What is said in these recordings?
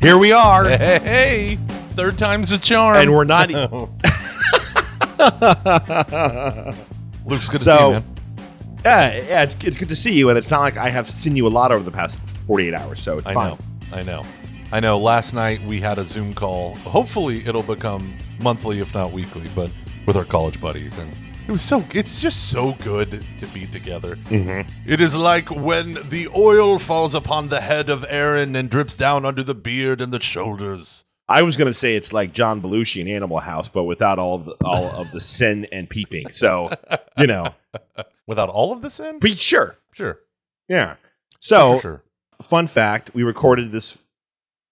Here we are, Hey, hey, third time's a charm. and we're not. Luke's good to So- see you, man. Yeah, yeah, it's, it's good to see you, and it's not like I have seen you a lot over the past 48 hours, so it's I fine. know. I know. I know. Last night we had a Zoom call. Hopefully it'll become monthly, if not weekly, but with our college buddies. And it was so, it's just so good to be together. Mm-hmm. It is like when the oil falls upon the head of Aaron and drips down under the beard and the shoulders. I was gonna say it's like John Belushi in Animal House, but without all of the, all of the sin and peeping. So you know, Without all of the sin. but sure, Sure. yeah. So For sure. fun fact: we recorded this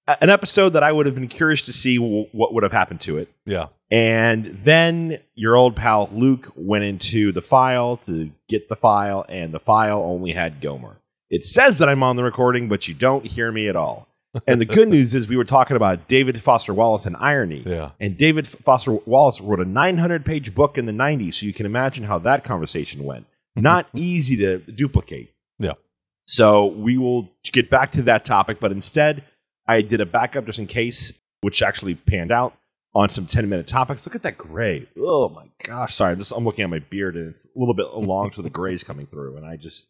an episode that I would have been curious to see w- what would have happened to it. Yeah. And then your old pal Luke went into the file to get the file, and the file only had Gomer. It says that I'm on the recording, but you don't hear me at all. And the good news is we were talking about David Foster Wallace and irony. Yeah. And David Foster Wallace wrote a 900 page book in the 90s, so you can imagine how that conversation went. Not easy to duplicate. Yeah. So we will get back to that topic, but instead, I did a backup just in case, which actually panned out on some 10 minute topics. Look at that gray. Oh my gosh. Sorry, I'm just I'm looking at my beard and it's a little bit long, so the gray's coming through, and I just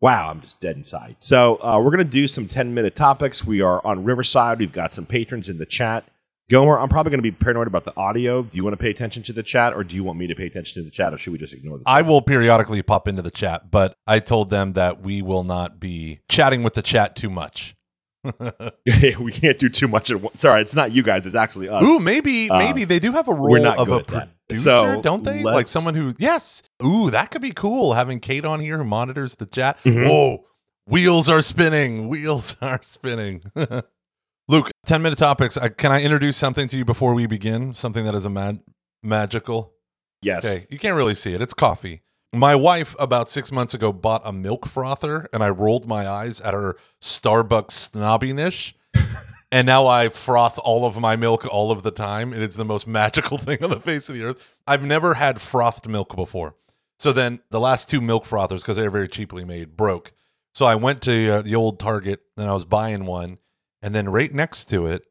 wow, I'm just dead inside. So uh, we're gonna do some 10 minute topics. We are on Riverside. We've got some patrons in the chat. Gomer, I'm probably going to be paranoid about the audio. Do you want to pay attention to the chat, or do you want me to pay attention to the chat, or should we just ignore the chat? I will periodically pop into the chat, but I told them that we will not be chatting with the chat too much. we can't do too much at once. Sorry, it's not you guys. It's actually us. Ooh, maybe Uh, maybe they do have a role not of a producer, So, don't they? Like someone who yes. Ooh, that could be cool having Kate on here who monitors the chat. Mhm. Whoa, wheels are spinning. Wheels are spinning. Luke, 10 minute topics. I, can I introduce something to you before we begin? Something that is a mag- magical. Yes. Okay, you can't really see it. It's coffee. My wife about six months ago bought a milk frother, and I rolled my eyes at her Starbucks snobbiness. and now I froth all of my milk all of the time, and it's the most magical thing on the face of the earth. I've never had frothed milk before. So then the last two milk frothers, because they're very cheaply made, broke. So I went to uh, the old Target and I was buying one, and then right next to it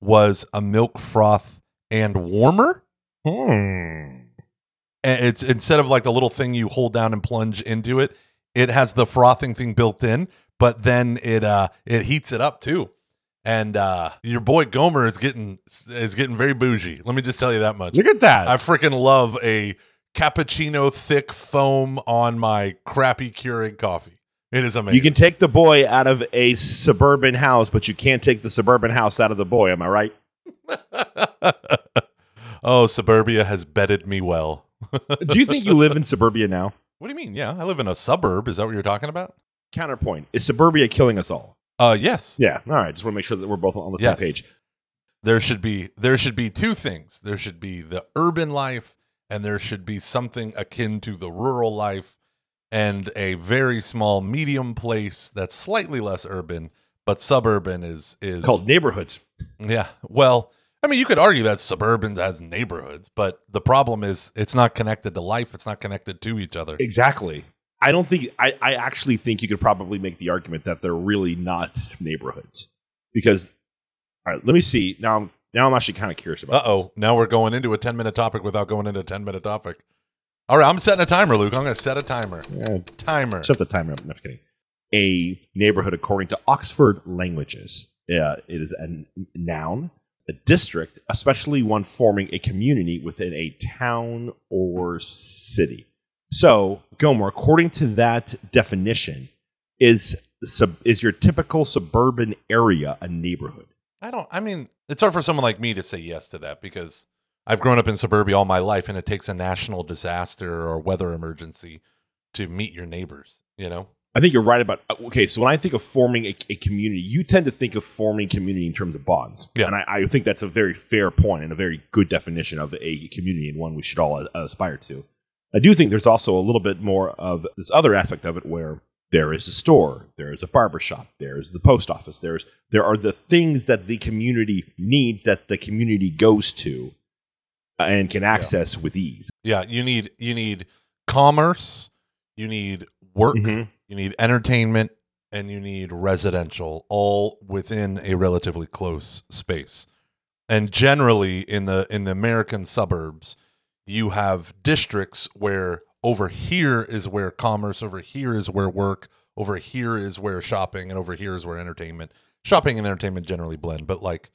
was a milk froth and warmer Hmm. And it's instead of like the little thing you hold down and plunge into it it has the frothing thing built in but then it uh it heats it up too and uh your boy gomer is getting is getting very bougie let me just tell you that much Look at that. i freaking love a cappuccino thick foam on my crappy keurig coffee it is amazing you can take the boy out of a suburban house, but you can't take the suburban house out of the boy. Am I right? oh suburbia has bedded me well Do you think you live in suburbia now? what do you mean yeah i live in a suburb is that what you're talking about Counterpoint: Is suburbia killing us all? uh yes Yeah. All right. Just want to make sure that we're both on the Yes. same page. there should be there should be two things there should be the urban life and there should be something akin to the rural life and a very small medium place that's slightly less urban but suburban is is Called neighborhoods. yeah well i mean you could argue that suburban has neighborhoods but the problem is it's not connected to life it's not connected to each other Exactly. I don't think. I, I actually think you could probably make the argument that they're really not neighborhoods because. All right. Let me see. Now I'm now I'm actually kind of curious about. uh-oh now we're going into a 10 minute topic without going into a 10 minute topic all right i'm setting a timer luke i'm going to set a timer Yeah, timer Shut the timer up. No, I'm just kidding. A neighborhood, according to Oxford Languages, uh, it is a noun, a district, especially one forming a community within a town or city. So, Gomer, according to that definition, is sub, is your typical suburban area a neighborhood? I don't. I mean, it's hard for someone like me to say yes to that because I've grown up in suburbia all my life, and it takes a national disaster or weather emergency to meet your neighbors. You know, I think you're right about. Okay, so when I think of forming a, a community, you tend to think of forming community in terms of bonds. Yeah. And I, I think that's a very fair point and a very good definition of a community and one we should all uh, aspire to. I do think there's also a little bit more of this other aspect of it where there is a store, there is a barber shop, there is the post office, there's there are the things that the community needs that the community goes to and can access with ease. yeah. You need you need commerce, you need work, Mhm. You need entertainment, and you need residential all within a relatively close space. And generally in the in the American suburbs, you have districts where over here is where commerce, over here is where work, over here is where shopping, and over here is where entertainment. Shopping and entertainment generally blend, but like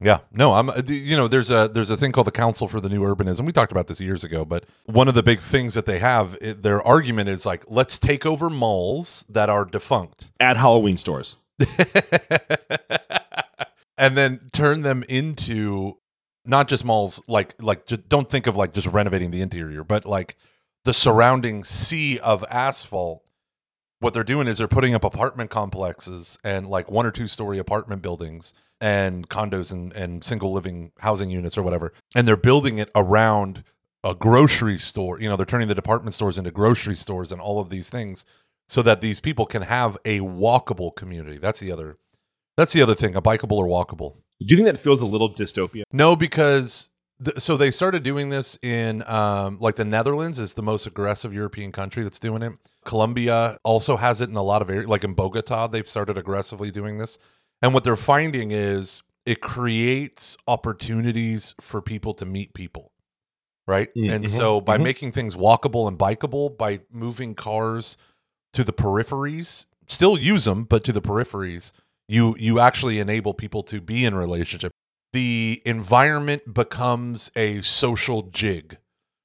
yeah, no, I'm. uh, You know, there's a there's a thing called the Council for the New Urbanism. We talked about this years ago, but one of the big things that they have, it, their argument is like, let's take over malls that are defunct, At Halloween stores. and then turn them into not just malls. Like like just don't think of like just renovating the interior, but like the surrounding sea of asphalt. What they're doing is they're putting up apartment complexes and like one or two story apartment buildings and condos and, and single living housing units or whatever. And they're building it around a grocery store. You know, they're turning the department stores into grocery stores and all of these things so that these people can have a walkable community. That's the other that's the other thing, a bikeable or walkable. Do you think that feels a little dystopian? No, because th- so they started doing this in um, like the Netherlands is the most aggressive European country that's doing it. Colombia also has it in a lot of areas, like in Bogota, they've started aggressively doing this. And what they're finding is it creates opportunities for people to meet people, right? Mm, And so by mhm. making things walkable and bikeable, by moving cars to the peripheries, still use them, but to the peripheries, you you actually enable people to be in relationship. The environment becomes a social jig,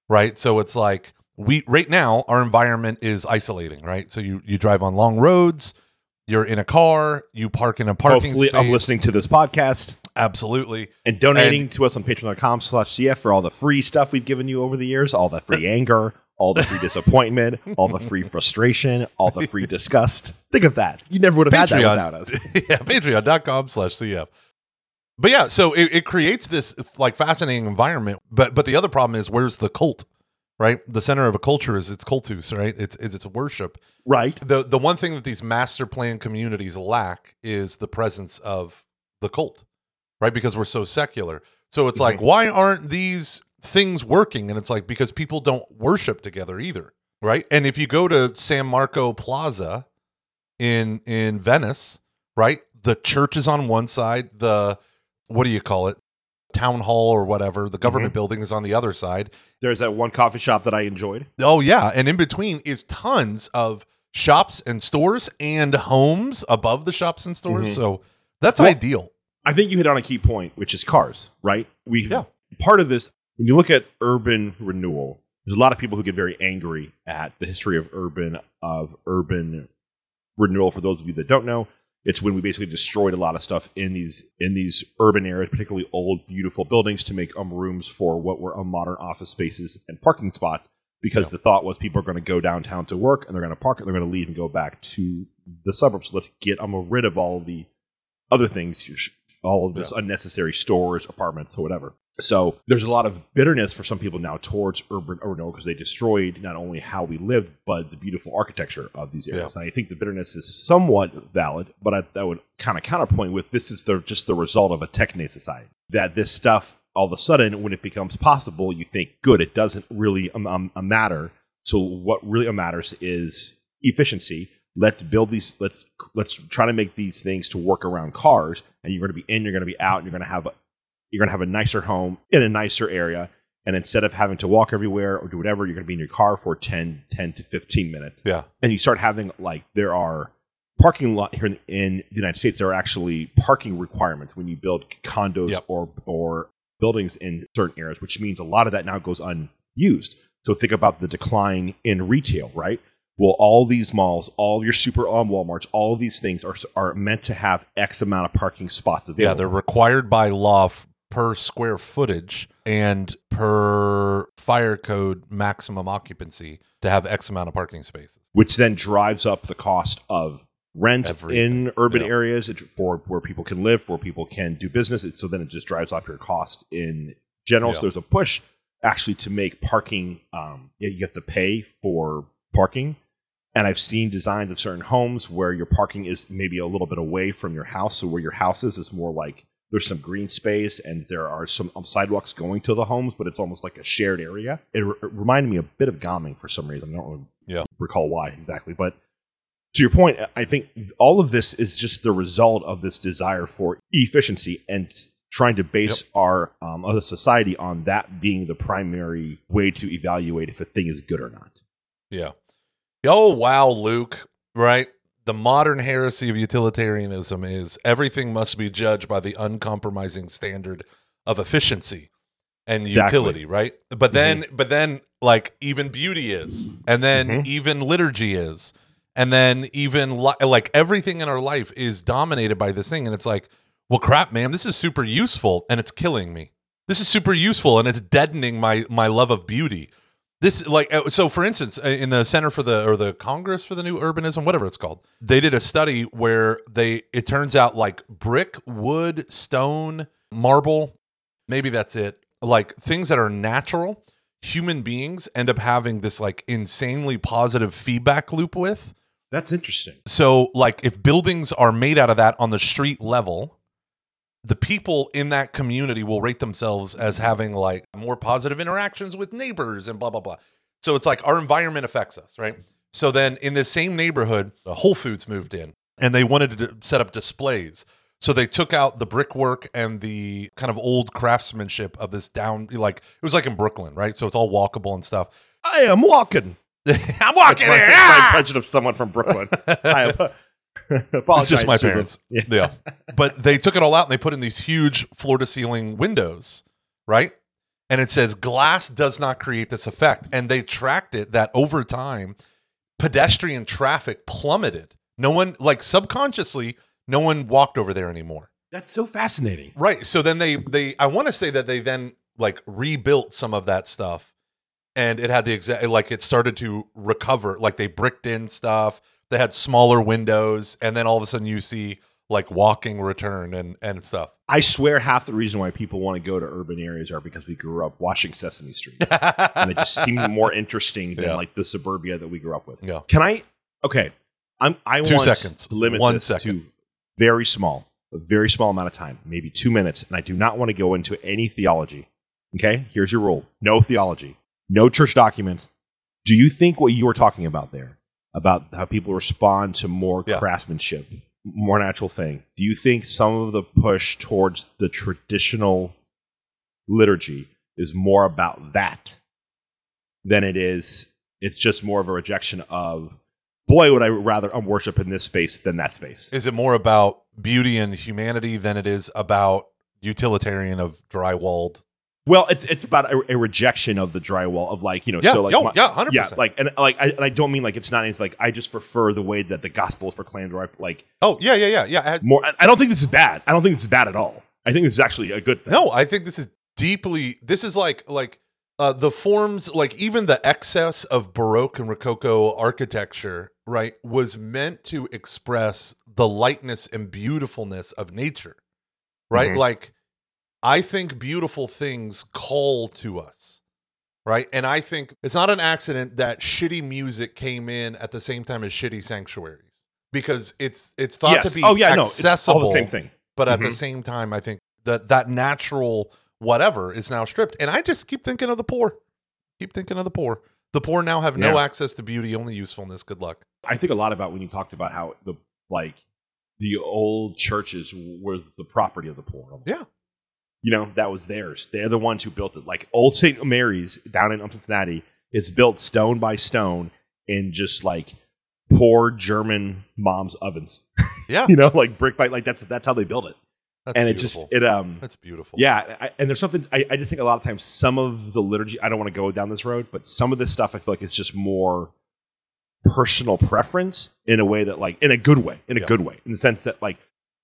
right? So it's like we right now our environment is isolating, right? So you you drive on long roads, you're in a car, you park in a parking Hopefully, I'm listening to this podcast Absolutely. and donating to us on patreon.com slash CF for all the free stuff we've given you over the years, all the free anger, all the free disappointment, all the free frustration, all the free disgust. Think of that. You never would have had that Patreon. without us. yeah, patreon.com slash CF. But yeah, so it, it creates this like fascinating environment. But but the other problem is where's the cult? Right? The center of a culture is its cultus, right? It's is its worship. Right. The the one thing that these master plan communities lack is the presence of the cult. Right? Because we're so secular. So it's like, mm-hmm. why aren't these things working? And it's like because people don't worship together either. Right? And if you go to San Marco Plaza in in Venice, right? The church is on one side, the what do you call it? Town hall or whatever, the government building is on the other side. There's that one coffee shop that I enjoyed. Oh yeah, and in between is tons of shops and stores and homes above the shops and stores. Mhm. So that's Well- ideal. I think you hit on a key point, which is cars, right? We Yeah. part of this when you look at urban renewal, there's a lot of people who get very angry at the history of urban of urban renewal. For those of you that don't know, it's when we basically destroyed a lot of stuff in these in these urban areas, particularly old, beautiful buildings, to make um, rooms for what were um, modern office spaces and parking spots. Because the thought was people are going to go downtown to work and they're going to park and they're going to leave and go back to the suburbs. Let's get um, rid of all of the other things, all of this unnecessary stores, apartments, or whatever. So there's a lot of bitterness for some people now towards urban renewal because they destroyed not only how we lived, but the beautiful architecture of these areas. And I think the bitterness is somewhat valid, but I, I would kind of counterpoint with this is the, just the result of a techne society. That this stuff, all of a sudden, when it becomes possible, you think, good, it doesn't really um, um, uh, matter. So what really matters is efficiency let's build these let's let's try to make these things to work around cars and you're going to be in you're going to be out and you're going to have you're going to have a nicer home in a nicer area. And instead of having to walk everywhere or do whatever you're going to be in your car for 10 10 to 15 minutes. Yeah. and you start having like there are parking lot here in, in the United States there are actually parking requirements when you build condos Yep. or or buildings in certain areas which means a lot of that now goes unused. So think about the decline in retail right? Well all these malls all your super on walmarts all these things are are meant to have x amount of parking spots available Yeah, they're required by law f- per square footage and per fire code maximum occupancy to have X amount of parking spaces. which then drives up the cost of rent Everything. in urban Yeah. areas for where people can live, where people can do business. So then it just drives up your cost in general. Yeah. So there's a push actually to make parking. Um, yeah, you have to pay for parking. And I've seen designs of certain homes where your parking is maybe a little bit away from your house. So where your house is is more like there's some green space and there are some um, sidewalks going to the homes, but it's almost like a shared area. It, re- it reminded me a bit of Gaming for some reason. I don't really Yeah. recall why exactly, but to your point, I think all of this is just the result of this desire for efficiency and trying to base our um, other society on that being the primary way to evaluate if a thing is good or not. Yeah. Oh wow, Luke. Right. The modern heresy of utilitarianism is everything must be judged by the uncompromising standard of efficiency and Exactly. utility, right? But then but then like even beauty is and then Mhm. even liturgy is and then even li- like everything in our life is dominated by this thing and it's like, well crap, man, this is super useful and it's killing me. This is super useful and it's deadening my my love of beauty. This like uh, so for instance uh, in the Center for the or the Congress for the New Urbanism whatever it's called they did a study where they it turns out like brick wood stone marble maybe that's it like things that are natural human beings end up having this like insanely positive feedback loop with That's interesting. so like if buildings are made out of that on the street level the people in that community will rate themselves as having like more positive interactions with neighbors and blah blah blah so it's like our environment affects us right so then in this same neighborhood whole foods moved in and they wanted to set up displays so they took out the brickwork and the kind of old craftsmanship of this down like it was like in brooklyn right so it's all walkable and stuff I am walking. i'm That's walking my, here my Ah! impression of someone from Brooklyn. I apologize. It's just my parents. Yeah. yeah. But they took it all out and they put in these huge floor to ceiling windows, right? And it says glass does not create this effect. And they tracked it that over time, pedestrian traffic plummeted. No one, like subconsciously, no one walked over there anymore. That's so fascinating. Right. So then they they I want to say that they then like rebuilt some of that stuff and it had the exact like it started to recover like they bricked in stuff. They had smaller windows and then all of a sudden you see like walking return and and stuff. I swear half the reason why people want to go to urban areas are because we grew up watching Sesame Street. and it just seemed more interesting than Yeah. like the suburbia that we grew up with. Yeah. Can I? Okay, I'm. I Two want seconds. to limit One this second. to very small, a very small amount of time, maybe two minutes, and I do not want to go into any theology. Okay, here's your rule: no theology, no church document. Do you think what you were talking about there about how people respond to more Yeah. craftsmanship, more natural thing? Do you think some of the push towards the traditional liturgy is more about that than it is it's just more of a rejection of boy would i rather worship in this space than that space Is it more about beauty and humanity than it is about utilitarian of drywalled? Well it's it's about a, a rejection of the drywall of like you know Yeah, so like yo, my- yeah, 100%. yeah like and like I, and I don't mean like it's not it's like i just prefer the way that the gospel is proclaimed or I, like Oh, yeah, yeah, yeah. Yeah. more I- i don't think this is bad i don't think this is bad at all i think this is actually a good thing No, I think this is deeply. This is like like uh, the forms, like even the excess of Baroque and Rococo architecture, right, was meant to express the lightness and beautifulness of nature, right? Mhm. Like, I think beautiful things call to us. Right. And I think it's not an accident that shitty music came in at the same time as shitty sanctuaries because it's it's thought yes. to be oh yeah no it's accessible all the same thing but at the Mhm. same time i think that that natural whatever is now stripped and i just keep thinking of the poor keep thinking of the poor the poor now have no Yeah. access to beauty only usefulness good luck I think a lot about when you talked about how the like the old churches was the property of the poor. Yeah. You know, that was theirs. They're the ones who built it. Like old St. Mary's down in Cincinnati is built stone by stone in just like poor German moms' ovens. yeah you know, like brick by like that's that's how they built it. that's and beautiful. it just it um that's beautiful yeah, I, and there's something I, I just think a lot of times some of the liturgy. I don't want to go down this road, but some of this stuff I feel like it's just more personal preference in a way that like in a good way, in a Yeah. good way, in the sense that like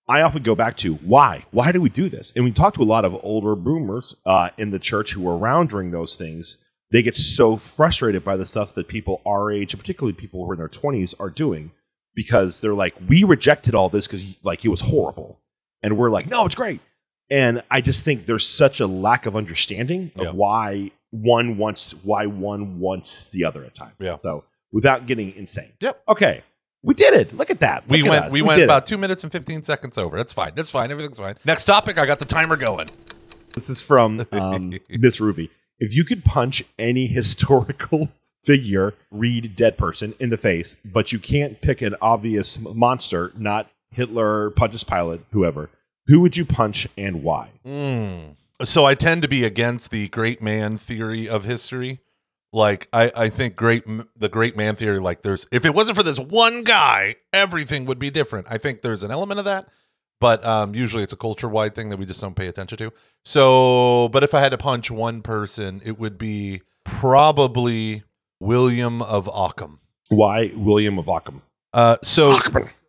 I often go back to why why do we do this? And we talk to a lot of older boomers uh, in the church who were around during those things. They get so frustrated by the stuff that people our age, and particularly people who are in their twenties, are doing because they're like, we rejected all this because like it was horrible, and we're like, no, it's great. And I just think there's such a lack of understanding of Yeah. why one wants why one wants the other at times. Yeah. So without getting insane. Yep. Okay. We did it. Look at that. we Look at went us. we went did it. about two minutes and 15 seconds over that's fine that's fine everything's fine next topic i got the timer going This is from um, Miss Ruby. If you could punch any historical figure, read dead person in the face, but you can't pick an obvious monster, not Hitler, Pontius Pilate, whoever. Who would you punch and why? Mm. So I tend to be against the great man theory of history. Like I, I think great the great man theory. Like there's if it wasn't for this one guy, everything would be different. I think there's an element of that, but um, usually it's a culture wide thing that we just don't pay attention to. So, but if I had to punch one person, it would be probably William of Ockham. Why William of Ockham? Uh, so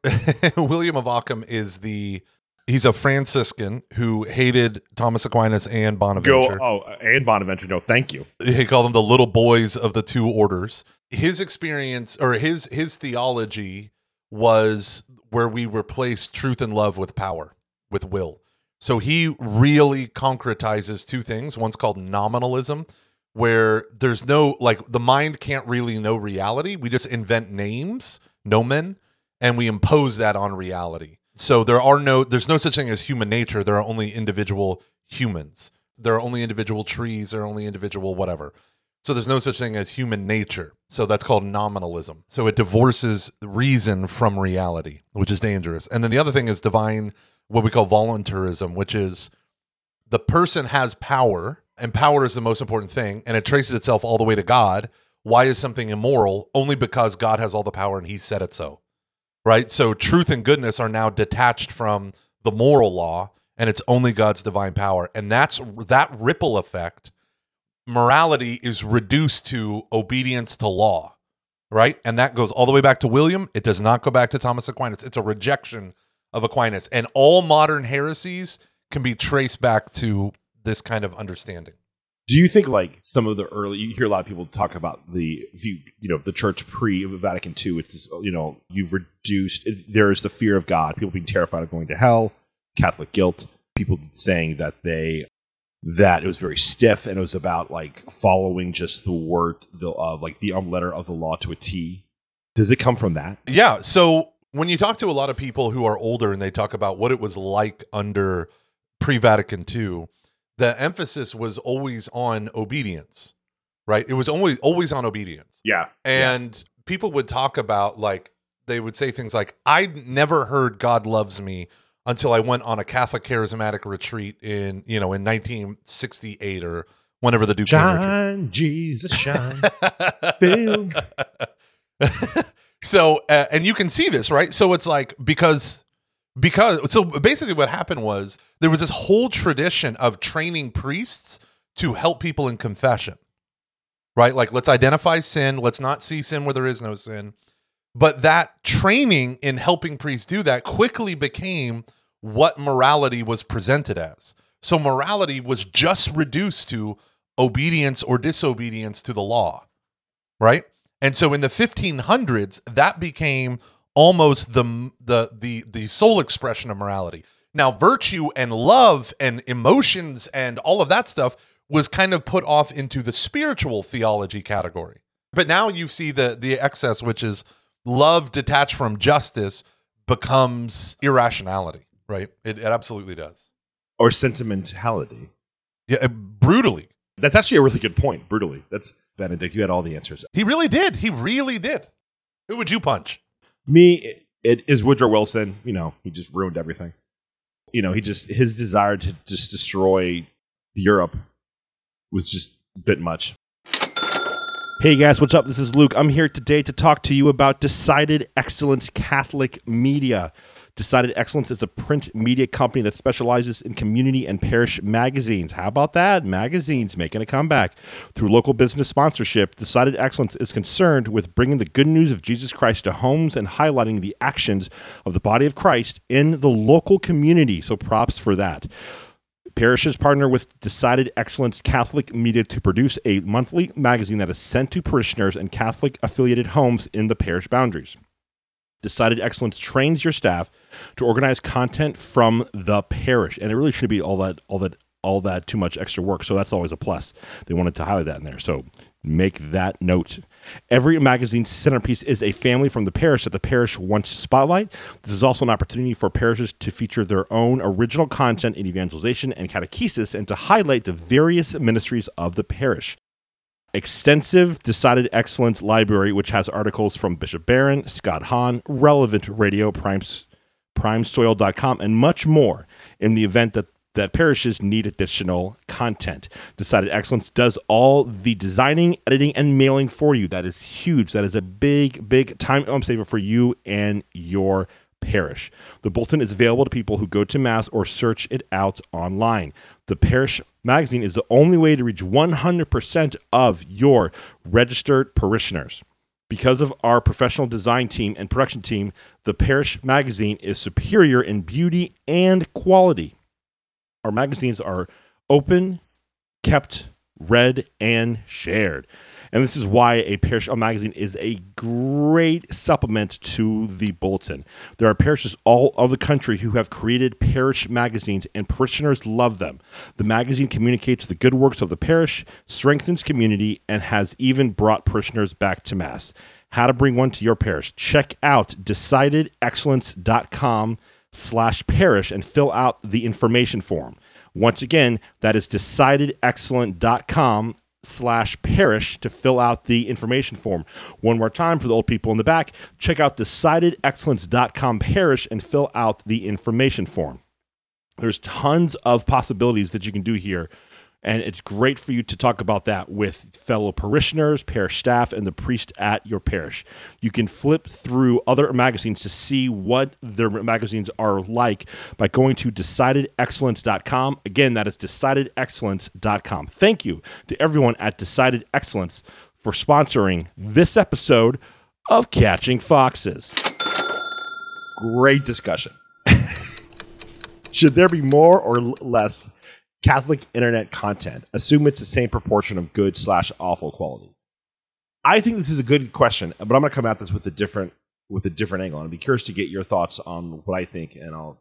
William of Ockham is the he's a Franciscan who hated Thomas Aquinas and Bonaventure. Go, oh, and Bonaventure. No, thank you. He called them the little boys of the two orders. His experience or his his theology was where we replace truth and love with power, with will. So he really concretizes two things. One's called nominalism, where there's no like the mind can't really know reality. We just invent names, nomen, and we impose that on reality. So there are no there's no such thing as human nature. There are only individual humans. There are only individual trees, there are only individual whatever. So there's no such thing as human nature. So that's called nominalism. So it divorces reason from reality, which is dangerous. And then the other thing is divine what we call voluntarism, which is the person has power and power is the most important thing and it traces itself all the way to God. Why is something immoral? Only because God has all the power and he said it so right? So truth and goodness are now detached from the moral law and it's only God's divine power. And that's that ripple effect. Morality is reduced to obedience to law, right? And that goes all the way back to William. It does not go back to Thomas Aquinas. It's a rejection of Aquinas. And all modern heresies can be traced back to this kind of understanding. Do you think like some of the early you hear a lot of people talk about the view, you know, the church pre Vatican II, it's you know, you've reduced there's the fear of God, people being terrified of going to hell, Catholic guilt, people saying that they that it was very stiff and it was about like following just the word the uh, like the um, letter of the law to a T. Does it come from that? Yeah. So when you talk to a lot of people who are older and they talk about what it was like under pre Vatican II, the emphasis was always on obedience, right? It was always always on obedience. Yeah. And yeah. people would talk about like they would say things like, I never heard God loves me until I went on a Catholic charismatic retreat in, you know, in 1968 or whenever the Duke Shine, Jesus, shine. so, uh, and you can see this, right? So it's like because because so basically what happened was there was this whole tradition of training priests to help people in confession right? Like let's identify sin let's not see sin where there is no sin. But that training in helping priests do that quickly became what morality was presented as. So morality was just reduced to obedience or disobedience to the law right? And so in the 1500s that became almost the the the the sole expression of morality. Now, virtue and love and emotions and all of that stuff was kind of put off into the spiritual theology category. But now you see the the excess, which is love detached from justice, becomes irrationality. Right? It, it absolutely does. Or sentimentality. Yeah, uh, brutally. That's actually a really good point. Brutally. That's Benedict. You had all the answers. He really did. He really did. Who would you punch? Me, it is Woodrow Wilson. You know, he just ruined everything. You know, he just his desire to just destroy Europe was just a bit much. Hey guys, what's up? This is Luke. I'm here today to talk to you about Decided Excellence Catholic Media. Decided Excellence is a print media company that specializes in community and parish magazines. How about that? Magazines making a comeback. Through local business sponsorship, Decided Excellence is concerned with bringing the good news of Jesus Christ to homes and highlighting the actions of the body of Christ in the local community. So props for that. Parishes partner with Decided Excellence Catholic Media to produce a monthly magazine that is sent to parishioners and Catholic affiliated homes in the parish boundaries. Decided Excellence trains your staff to organize content from the parish, and it really shouldn't be all that all that all that too much extra work. So that's always a plus. They wanted to highlight that in there. So make that note. Every magazine centerpiece is a family from the parish that the parish wants to spotlight. This is also an opportunity for parishes to feature their own original content in evangelization and catechesis and to highlight the various ministries of the parish. Extensive decided excellence library, which has articles from Bishop Barron, Scott Hahn, Relevant Radio, Prime, PrimeSoil.com, and much more in the event that that parishes need additional content. Decided Excellence does all the designing, editing, and mailing for you. That is huge. That is a big, big time saver for you and your parish. The bulletin is available to people who go to Mass or search it out online. The parish magazine is the only way to reach 100% of your registered parishioners. Because of our professional design team and production team, the parish magazine is superior in beauty and quality. Our magazines are open, kept, read, and shared. And this is why a parish magazine is a great supplement to the bulletin. There are parishes all over the country who have created parish magazines, and parishioners love them. The magazine communicates the good works of the parish, strengthens community, and has even brought parishioners back to Mass. How to bring one to your parish. Check out decidedexcellence.com slash parish and fill out the information form. Once again, that is decidedexcellence.com slash parish to fill out the information form. One more time for the old people in the back, check out decidedexcellence.com parish and fill out the information form. There's tons of possibilities that you can do here and it's great for you to talk about that with fellow parishioners, parish staff, and the priest at your parish. You can flip through other magazines to see what their magazines are like by going to decidedexcellence.com. Again, that is decidedexcellence.com. Thank you to everyone at Decided Excellence for sponsoring this episode of Catching Foxes. Great discussion. Should there be more or less? Catholic internet content. Assume it's the same proportion of good slash awful quality. I think this is a good question, but I'm going to come at this with a different with a different angle. And I'd be curious to get your thoughts on what I think, and I'll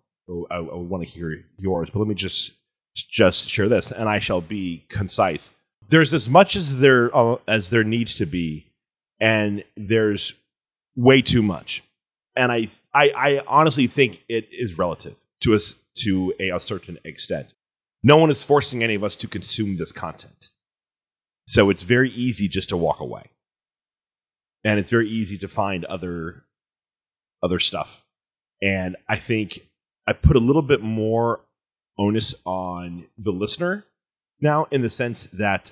I, I want to hear yours. But let me just just share this, and I shall be concise. There's as much as there uh, as there needs to be, and there's way too much. And I I, I honestly think it is relative to us to a, a certain extent no one is forcing any of us to consume this content. So it's very easy just to walk away. And it's very easy to find other other stuff. And I think I put a little bit more onus on the listener now in the sense that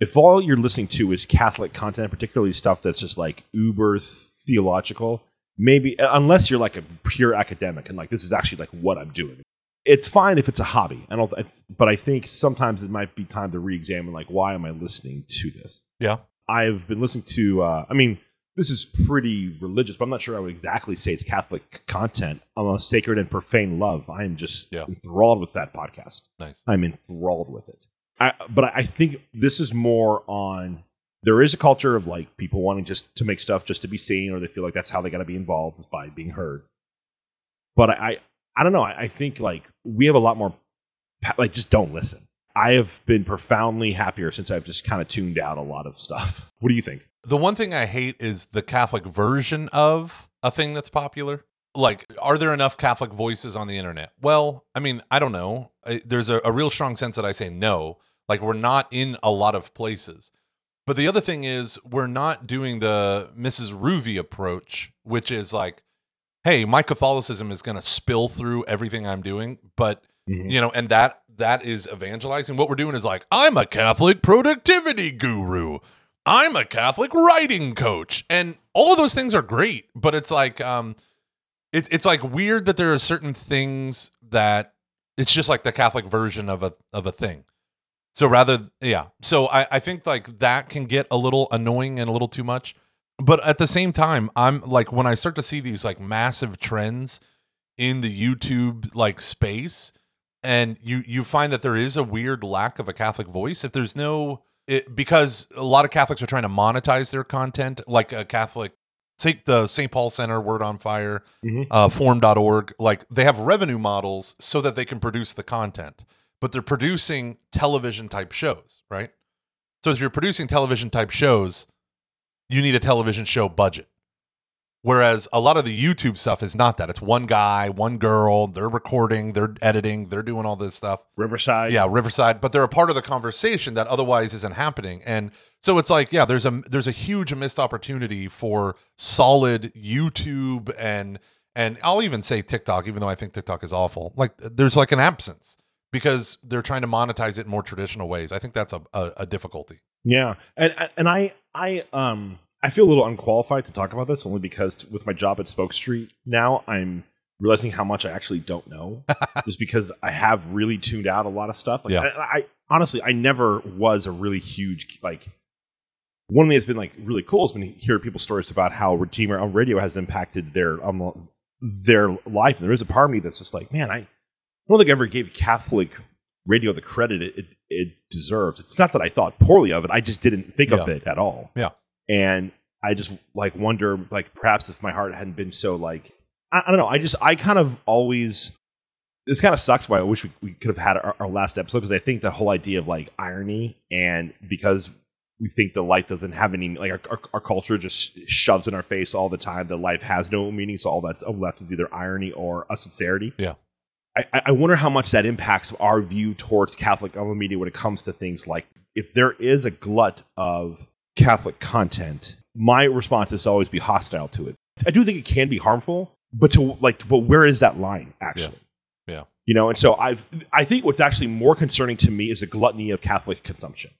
if all you're listening to is Catholic content, particularly stuff that's just like uber theological, maybe unless you're like a pure academic and like this is actually like what I'm doing it's fine if it's a hobby. I don't, but I think sometimes it might be time to re-examine like why am I listening to this? Yeah, I've been listening to. Uh, I mean, this is pretty religious, but I'm not sure I would exactly say it's Catholic content. I'm a sacred and profane love. I am just yeah. enthralled with that podcast. Nice. I'm enthralled with it. I, but I think this is more on. There is a culture of like people wanting just to make stuff just to be seen, or they feel like that's how they got to be involved is by being heard. But I, I don't know. I, I think like we have a lot more like just don't listen. I have been profoundly happier since I've just kind of tuned out a lot of stuff. What do you think? The one thing I hate is the Catholic version of a thing that's popular. Like, are there enough Catholic voices on the internet? Well, I mean, I don't know. There's a, a real strong sense that I say no. Like, we're not in a lot of places. But the other thing is, we're not doing the Mrs. Ruby approach, which is like, hey, my Catholicism is going to spill through everything I'm doing, but mm-hmm. you know, and that that is evangelizing. What we're doing is like, I'm a Catholic productivity guru. I'm a Catholic writing coach. And all of those things are great, but it's like um it's it's like weird that there are certain things that it's just like the Catholic version of a of a thing. So rather yeah. So I, I think like that can get a little annoying and a little too much but at the same time i'm like when i start to see these like massive trends in the youtube like space and you you find that there is a weird lack of a catholic voice if there's no it, because a lot of catholics are trying to monetize their content like a catholic take the st paul center word on fire mm-hmm. uh, formed.org like they have revenue models so that they can produce the content but they're producing television type shows right so if you're producing television type shows you need a television show budget. Whereas a lot of the YouTube stuff is not that. It's one guy, one girl, they're recording, they're editing, they're doing all this stuff. Riverside. Yeah, Riverside, but they're a part of the conversation that otherwise isn't happening. And so it's like, yeah, there's a there's a huge missed opportunity for solid YouTube and and I'll even say TikTok, even though I think TikTok is awful. Like there's like an absence because they're trying to monetize it in more traditional ways. I think that's a, a, a difficulty. Yeah, and and I I um I feel a little unqualified to talk about this only because with my job at Spoke Street now I'm realizing how much I actually don't know just because I have really tuned out a lot of stuff. Like, Yeah. I, I honestly I never was a really huge like one thing that's been like really cool has been hearing people's stories about how Relevant Radio has impacted their um their life. And there is a part of me that's just like, man, I, I don't think I ever gave Catholic radio the credit it, it, it deserves. It's not that I thought poorly of it; I just didn't think of Yeah. it at all. Yeah. and I just like wonder, like perhaps if my heart hadn't been so like I, I don't know. I just I kind of always this kind of sucks. Why I wish we, we could have had our, our last episode because I think the whole idea of like irony and because we think the light doesn't have any like our, our, our culture just shoves in our face all the time that life has no meaning. So all that's left is either irony or a sincerity. Yeah. I, I wonder how much that impacts our view towards Catholic media when it comes to things like if there is a glut of Catholic content, my response is to always be hostile to it. I do think it can be harmful, but to like, but where is that line actually? Yeah. You know, and so I've I think what's actually more concerning to me is the gluttony of Catholic consumption.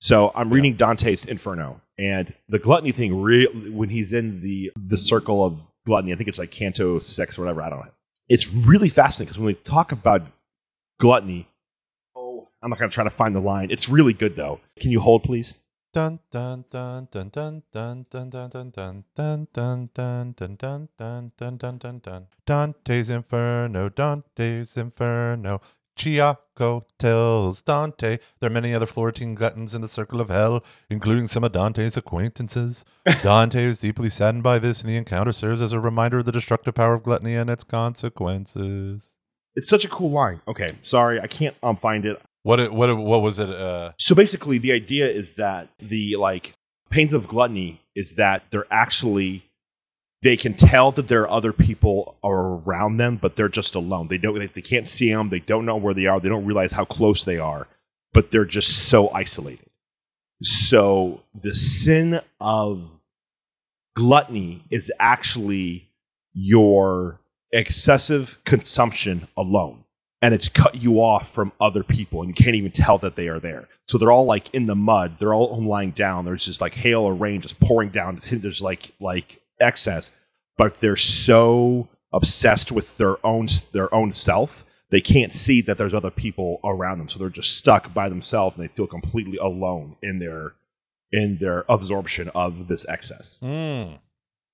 So I'm reading Dante's Inferno, and the gluttony thing, re- when he's in the the circle of gluttony, I think it's like Canto six or whatever. I don't know. It's really fascinating because when we talk about gluttony, oh, I'm not going to try to find the line. It's really good though. Can you hold, please? Dun dun dun dun dun dun dun dun dun dun dun dun dun dun dun dun dun dun dun Dante's Inferno, Dante's Inferno. Ciacco tells Dante there are many other Florentine gluttons in the circle of hell, including some of Dante's acquaintances. Dante is deeply saddened by this, and the encounter serves as a reminder of the destructive power of gluttony and its consequences. It's such a cool line. Okay, sorry, I can't um, find it. What it, what it- what was it? Uh, So basically, the idea is that the like pains of gluttony is that they're actually they can tell that there are other people are around them, but they're just alone. They don't they, they can't see them. They don't know where they are. They don't realize how close they are, but they're just so isolated. So the sin of gluttony is actually your excessive consumption alone and it's cut you off from other people and you can't even tell that they are there so they're all like in the mud they're all lying down there's just like hail or rain just pouring down there's like like excess but they're so obsessed with their own their own self they can't see that there's other people around them so they're just stuck by themselves and they feel completely alone in their in their absorption of this excess mm,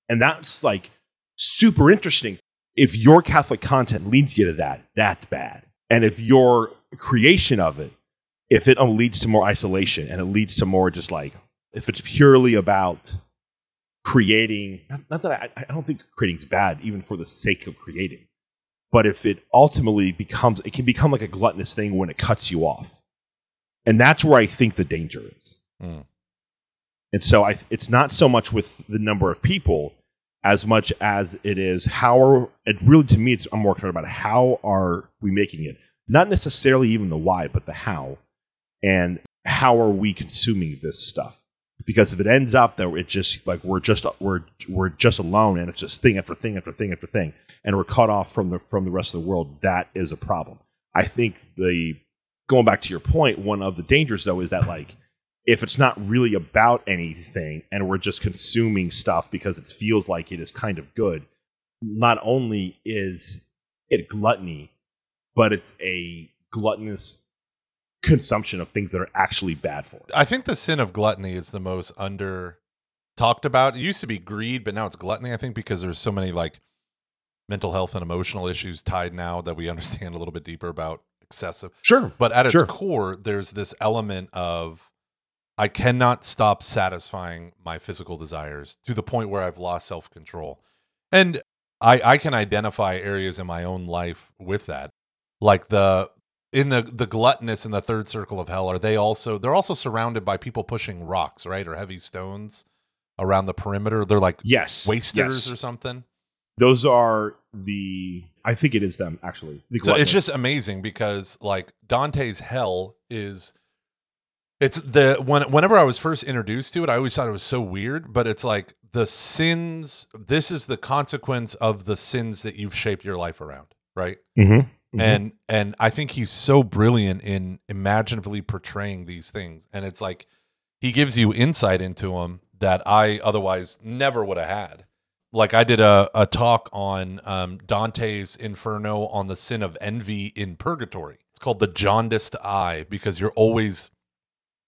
and that's like super interesting. If your Catholic content leads you to that, that's bad. And if your creation of it, if it leads to more isolation and it leads to more just like, if it's purely about creating, not, not that I, I don't think creating's bad, even for the sake of creating, but if it ultimately becomes, it can become like a gluttonous thing when it cuts you off. And that's where I think the danger is. mm. And so I, it's not so much with the number of people as much as it is how are, it really to me, it's, I'm more concerned about how are we making it? Not necessarily even the why, but the how. And how are we consuming this stuff? Because if it ends up that it just like we're just we're we're just alone and it's just thing after thing after thing after thing and we're cut off from the from the rest of the world, that is a problem. I think the going back to your point, one of the dangers though is that like if it's not really about anything and we're just consuming stuff because it feels like it is kind of good, not only is it gluttony, but it's a gluttonous consumption of things that are actually bad for us. I think the sin of gluttony is the most under talked about. It used to be greed, but now it's gluttony. I think because there's so many like mental health and emotional issues tied now that we understand a little bit deeper about excessive. Sure. But at its Sure. core, there's this element of I cannot stop satisfying my physical desires to the point where I've lost self control. And I, I can identify areas in my own life with that. Like the in the the gluttonous in the third circle of hell, are they also they're also surrounded by people pushing rocks, right? Or heavy stones. around the perimeter. They're like Yes. wasters yes. or something. Those are the. I think it is them actually. The So it's just amazing because like Dante's hell is it's the when whenever I was first introduced to it, I always thought it was so weird, but it's like the sins this is the consequence of the sins that you've shaped your life around, right? Mhm. Mhm. And and I think he's so brilliant in imaginatively portraying these things. And it's like he gives you insight into them that I otherwise never would have had. Like I did a, a talk on um, Dante's Inferno on the sin of envy in purgatory. It's called the jaundiced eye because you're always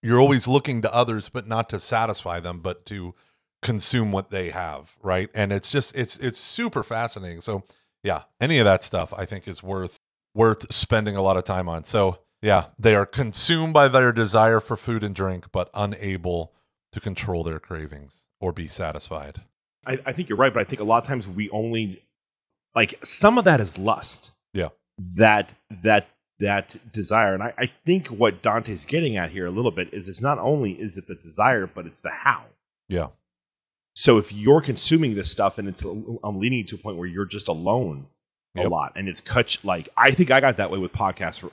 you're always looking to others, but not to satisfy them, but to consume what they have, right? And it's just it's it's super fascinating. So yeah, any of that stuff I think is worth worth spending a lot of time on. So yeah, they are consumed by their desire for food and drink, but unable to control their cravings or be satisfied. I, I think you're right, but I think a lot of times we only like some of that is lust. Yeah. That that that desire. And I, I think what Dante's getting at here a little bit is it's not only is it the desire, but it's the how. Yeah. So if you're consuming this stuff and it's I'm leading you to a point where you're just alone a Yep. lot, and it's cut like I think I got that way with podcasts. For,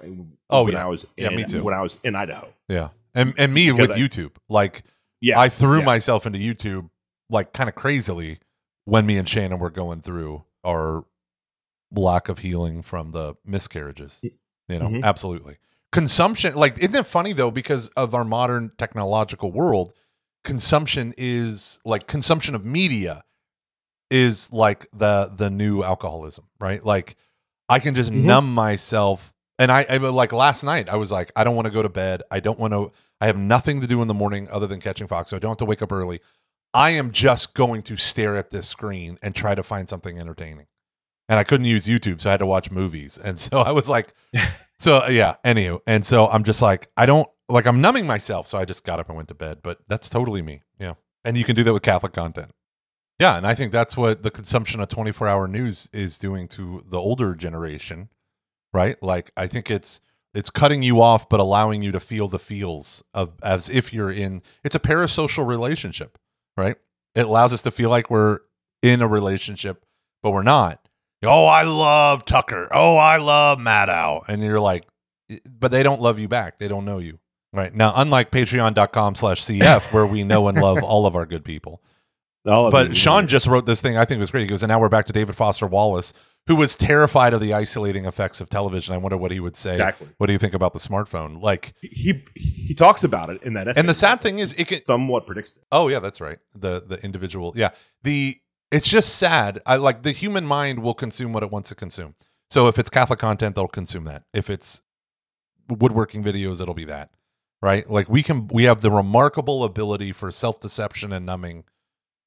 Oh, when yeah. I was Yeah, in, me too. When I was in Idaho, Yeah. And and me Because with I- YouTube. Like yeah, I threw yeah. myself into YouTube like kind of crazily when me and Shannon were going through our lack of healing from the miscarriages. You know, Mhm. absolutely. Consumption, like, isn't it funny though, because of our modern technological world, consumption is like consumption of media is like the the new alcoholism, right? Like I can just Mhm. numb myself and I, I like last night I was like I don't want to go to bed. I don't want to I have nothing to do in the morning other than catching Fox, so I don't have to wake up early. I am just going to stare at this screen and try to find something entertaining. And I couldn't use YouTube, so I had to watch movies. And so I was like, so yeah, anywho. And so I'm just like, I don't like I'm numbing myself. So I just got up and went to bed. But that's totally me. Yeah. And you can do that with Catholic content. Yeah. And I think that's what the consumption of 24 hour news is doing to the older generation, right? Like I think it's it's cutting you off but allowing you to feel the feels of as if you're in it's a parasocial relationship right? It allows us to feel like we're in a relationship but we're not. Oh i love tucker. Oh i love maddow and you're like but they don't love you back. They don't know you right? Now unlike patreon.com slash cf where we know and love all of our good people All of but it. Sean just wrote this thing I think it was great. He goes, and now we're back to David Foster Wallace, who was terrified of the isolating effects of television. I wonder what he would say. Exactly. What do you think about the smartphone? Like, he he talks about it in that essay. and the sad thing is, it can. somewhat predicts it. Oh yeah, that's right. The the individual. Yeah. The it's just sad. I like the human mind will consume what it wants to consume. So if it's Catholic content, they'll consume that. If it's woodworking videos, it'll be that. Right? Like we can we have the remarkable ability for self deception and numbing,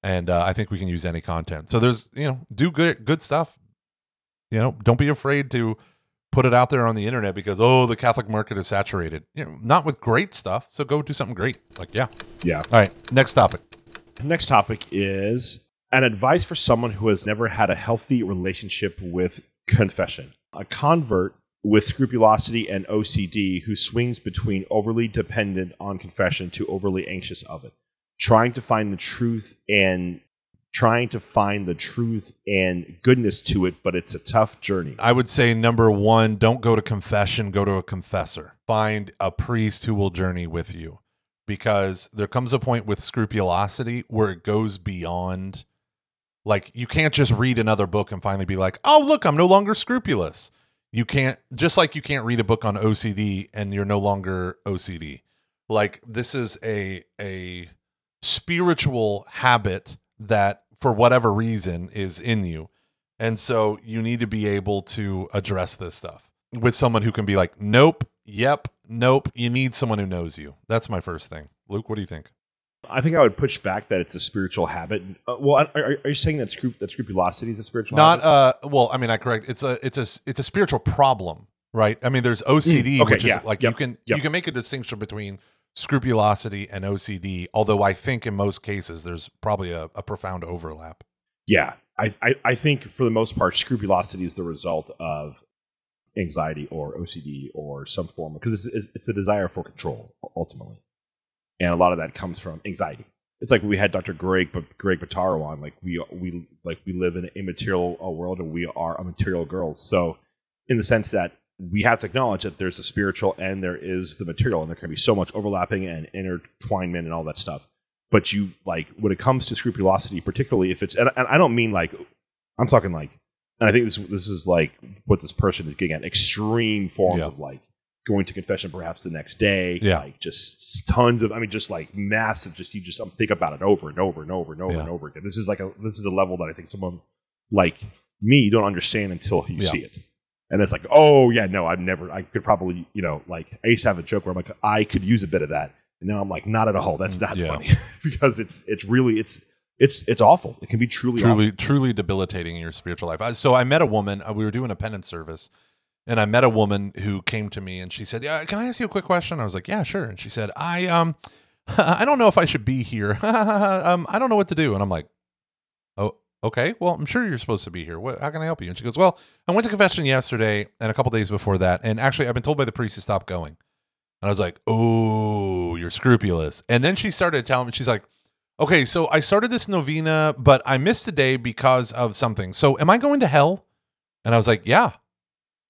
and uh, I think we can use any content. So there's you know do good good stuff. You know, don't be afraid to put it out there on the internet because oh the Catholic market is saturated. You know, not with great stuff. So go do something great. Like yeah. Yeah. All right. Next topic. Next topic is an advice for someone who has never had a healthy relationship with confession. A convert with scrupulosity and OCD who swings between overly dependent on confession to overly anxious of it, trying to find the truth and trying to find the truth and goodness to it, but it's a tough journey. I would say number one, don't go to confession, go to a confessor. Find a priest who will journey with you because there comes a point with scrupulosity where it goes beyond. Like, you can't just read another book and finally be like, oh, look, I'm no longer scrupulous. You can't, just like you can't read a book on OCD and you're no longer OCD. Like, this is a, a spiritual habit that, for whatever reason, is in you. And so you need to be able to address this stuff with someone who can be like, nope, yep, nope. You need someone who knows you. That's my first thing. Luke, what do you think? I think I would push back that it's a spiritual habit. Uh, well, are, are you saying that, scrup- that scrupulosity is a spiritual Not habit? uh well, I mean I correct. It's a it's a it's a spiritual problem, right? I mean there's OCD Mm, okay, which is yeah, like yep, you can yep. you can make a distinction between scrupulosity and OCD, although I think in most cases there's probably a, a profound overlap. Yeah, I, I, I think for the most part, scrupulosity is the result of anxiety or OCD or some form because it's, it's, a desire for control ultimately, and a lot of that comes from anxiety. it's like we had Dr. Greg, but Greg Bottaro on. Like we we like we live in an immaterial uh, world, and we are a material girls. So, in the sense that we have to acknowledge that there's a spiritual and there is the material, and there can be so much overlapping and intertwinement and all that stuff. But you like when it comes to scrupulosity, particularly if it's and, and I don't mean like I'm talking like, and I think this this is like what this person is getting at extreme forms Yeah. of like going to confession perhaps the next day, Yeah. like just tons of I mean just like massive just you just um, think about it over and over and over and over Yeah. and over again. This is like a this is a level that I think someone like me don't understand until you Yeah. see it. And it's like, oh yeah, no, I've never I could probably, you know, like I used to have a joke where I'm like, I could use a bit of that. And now I'm like, not at all. That's not Mm, Yeah. funny. because it's it's really it's it's it's awful. It can be truly, awful. truly truly debilitating in your spiritual life. I- So I met a woman. uh, We were doing a penance service, and I met a woman who came to me and she said, "Yeah, can I ask you a quick question?" I was like, "Yeah, sure." And she said, "I um, I don't know if I should be here. um, I don't know what to do." And I'm like, "Oh, okay. Well, I'm sure you're supposed to be here. What, how can I help you?" And she goes, "Well, I went to confession yesterday and a couple days before that, and actually, I've been told by the priest to stop going." And I was like, "Oh, you're scrupulous." And then she started telling me, she's like. Okay, so I started this novena, but I missed a day because of something. So am I going to hell? And I was like, yeah.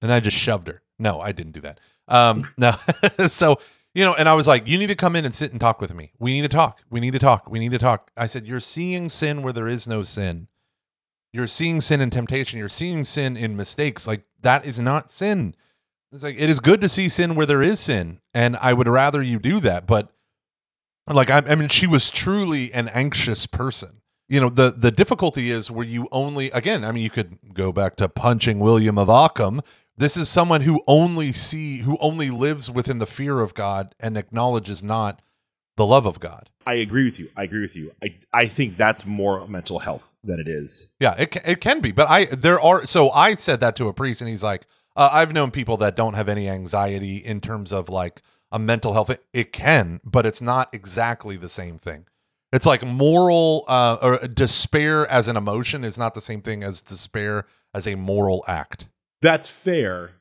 And I just shoved her. No, I didn't do that. Um, no. so, you know, and I was like, you need to come in and sit and talk with me. We need to talk. We need to talk. We need to talk. I said, you're seeing sin where there is no sin. You're seeing sin in temptation. You're seeing sin in mistakes. Like that is not sin. It's like it is good to see sin where there is sin, and I would rather you do that. But like I, I mean, she was truly an anxious person. You know, the the difficulty is where you only again. I mean, you could go back to punching William of Ockham. This is someone who only see who only lives within the fear of God and acknowledges not the love of God. I agree with you. I agree with you. I I think that's more mental health than it is. Yeah, it it can be, but I there are so I said that to a priest, and he's like, uh, I've known people that don't have any anxiety in terms of like a mental health. It, it can, but it's not exactly the same thing. It's like moral uh, or despair as an emotion is not the same thing as despair as a moral act. That's fair.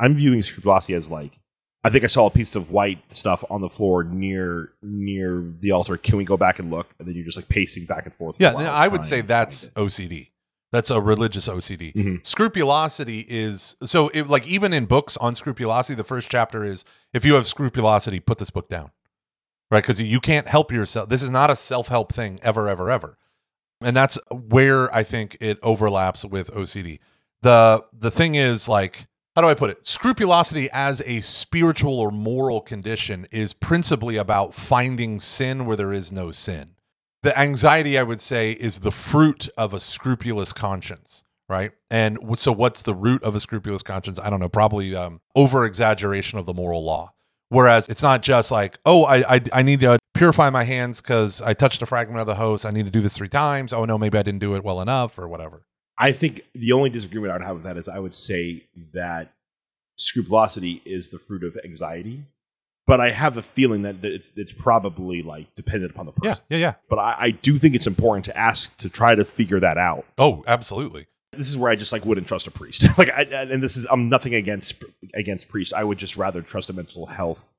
I'm viewing scrupulosity as like I think I saw a piece of white stuff on the floor near near the altar. Can we go back and look? And then you're just like pacing back and forth. Yeah, I would say that's OCD. That's a religious OCD. Mhm. Scrupulosity is so it, like even in books on scrupulosity, the first chapter is if you have scrupulosity, put this book down, right? Because you can't help yourself. This is not a self help thing ever, ever, ever. And that's where I think it overlaps with OCD. the The thing is like how do I put it? Scrupulosity as a spiritual or moral condition is principally about finding sin where there is no sin. The anxiety i would say is the fruit of a scrupulous conscience right? And so what's the root of a scrupulous conscience? I don't know probably um, over exaggeration of the moral law. Whereas it's not just like oh i i, I need to purify my hands because i touched a fragment of the host i need to do this three times oh no maybe i didn't do it well enough or whatever I think the only disagreement I would have with that is I would say that scrupulosity is the fruit of anxiety. But I have a feeling that that it's it's probably like dependent upon the person. yeah yeah yeah But I, I do think it's important to ask to try to figure that out. oh absolutely This is where I just like wouldn't trust a priest. like, I, and this is I'm nothing against against priests. I would just rather trust a mental health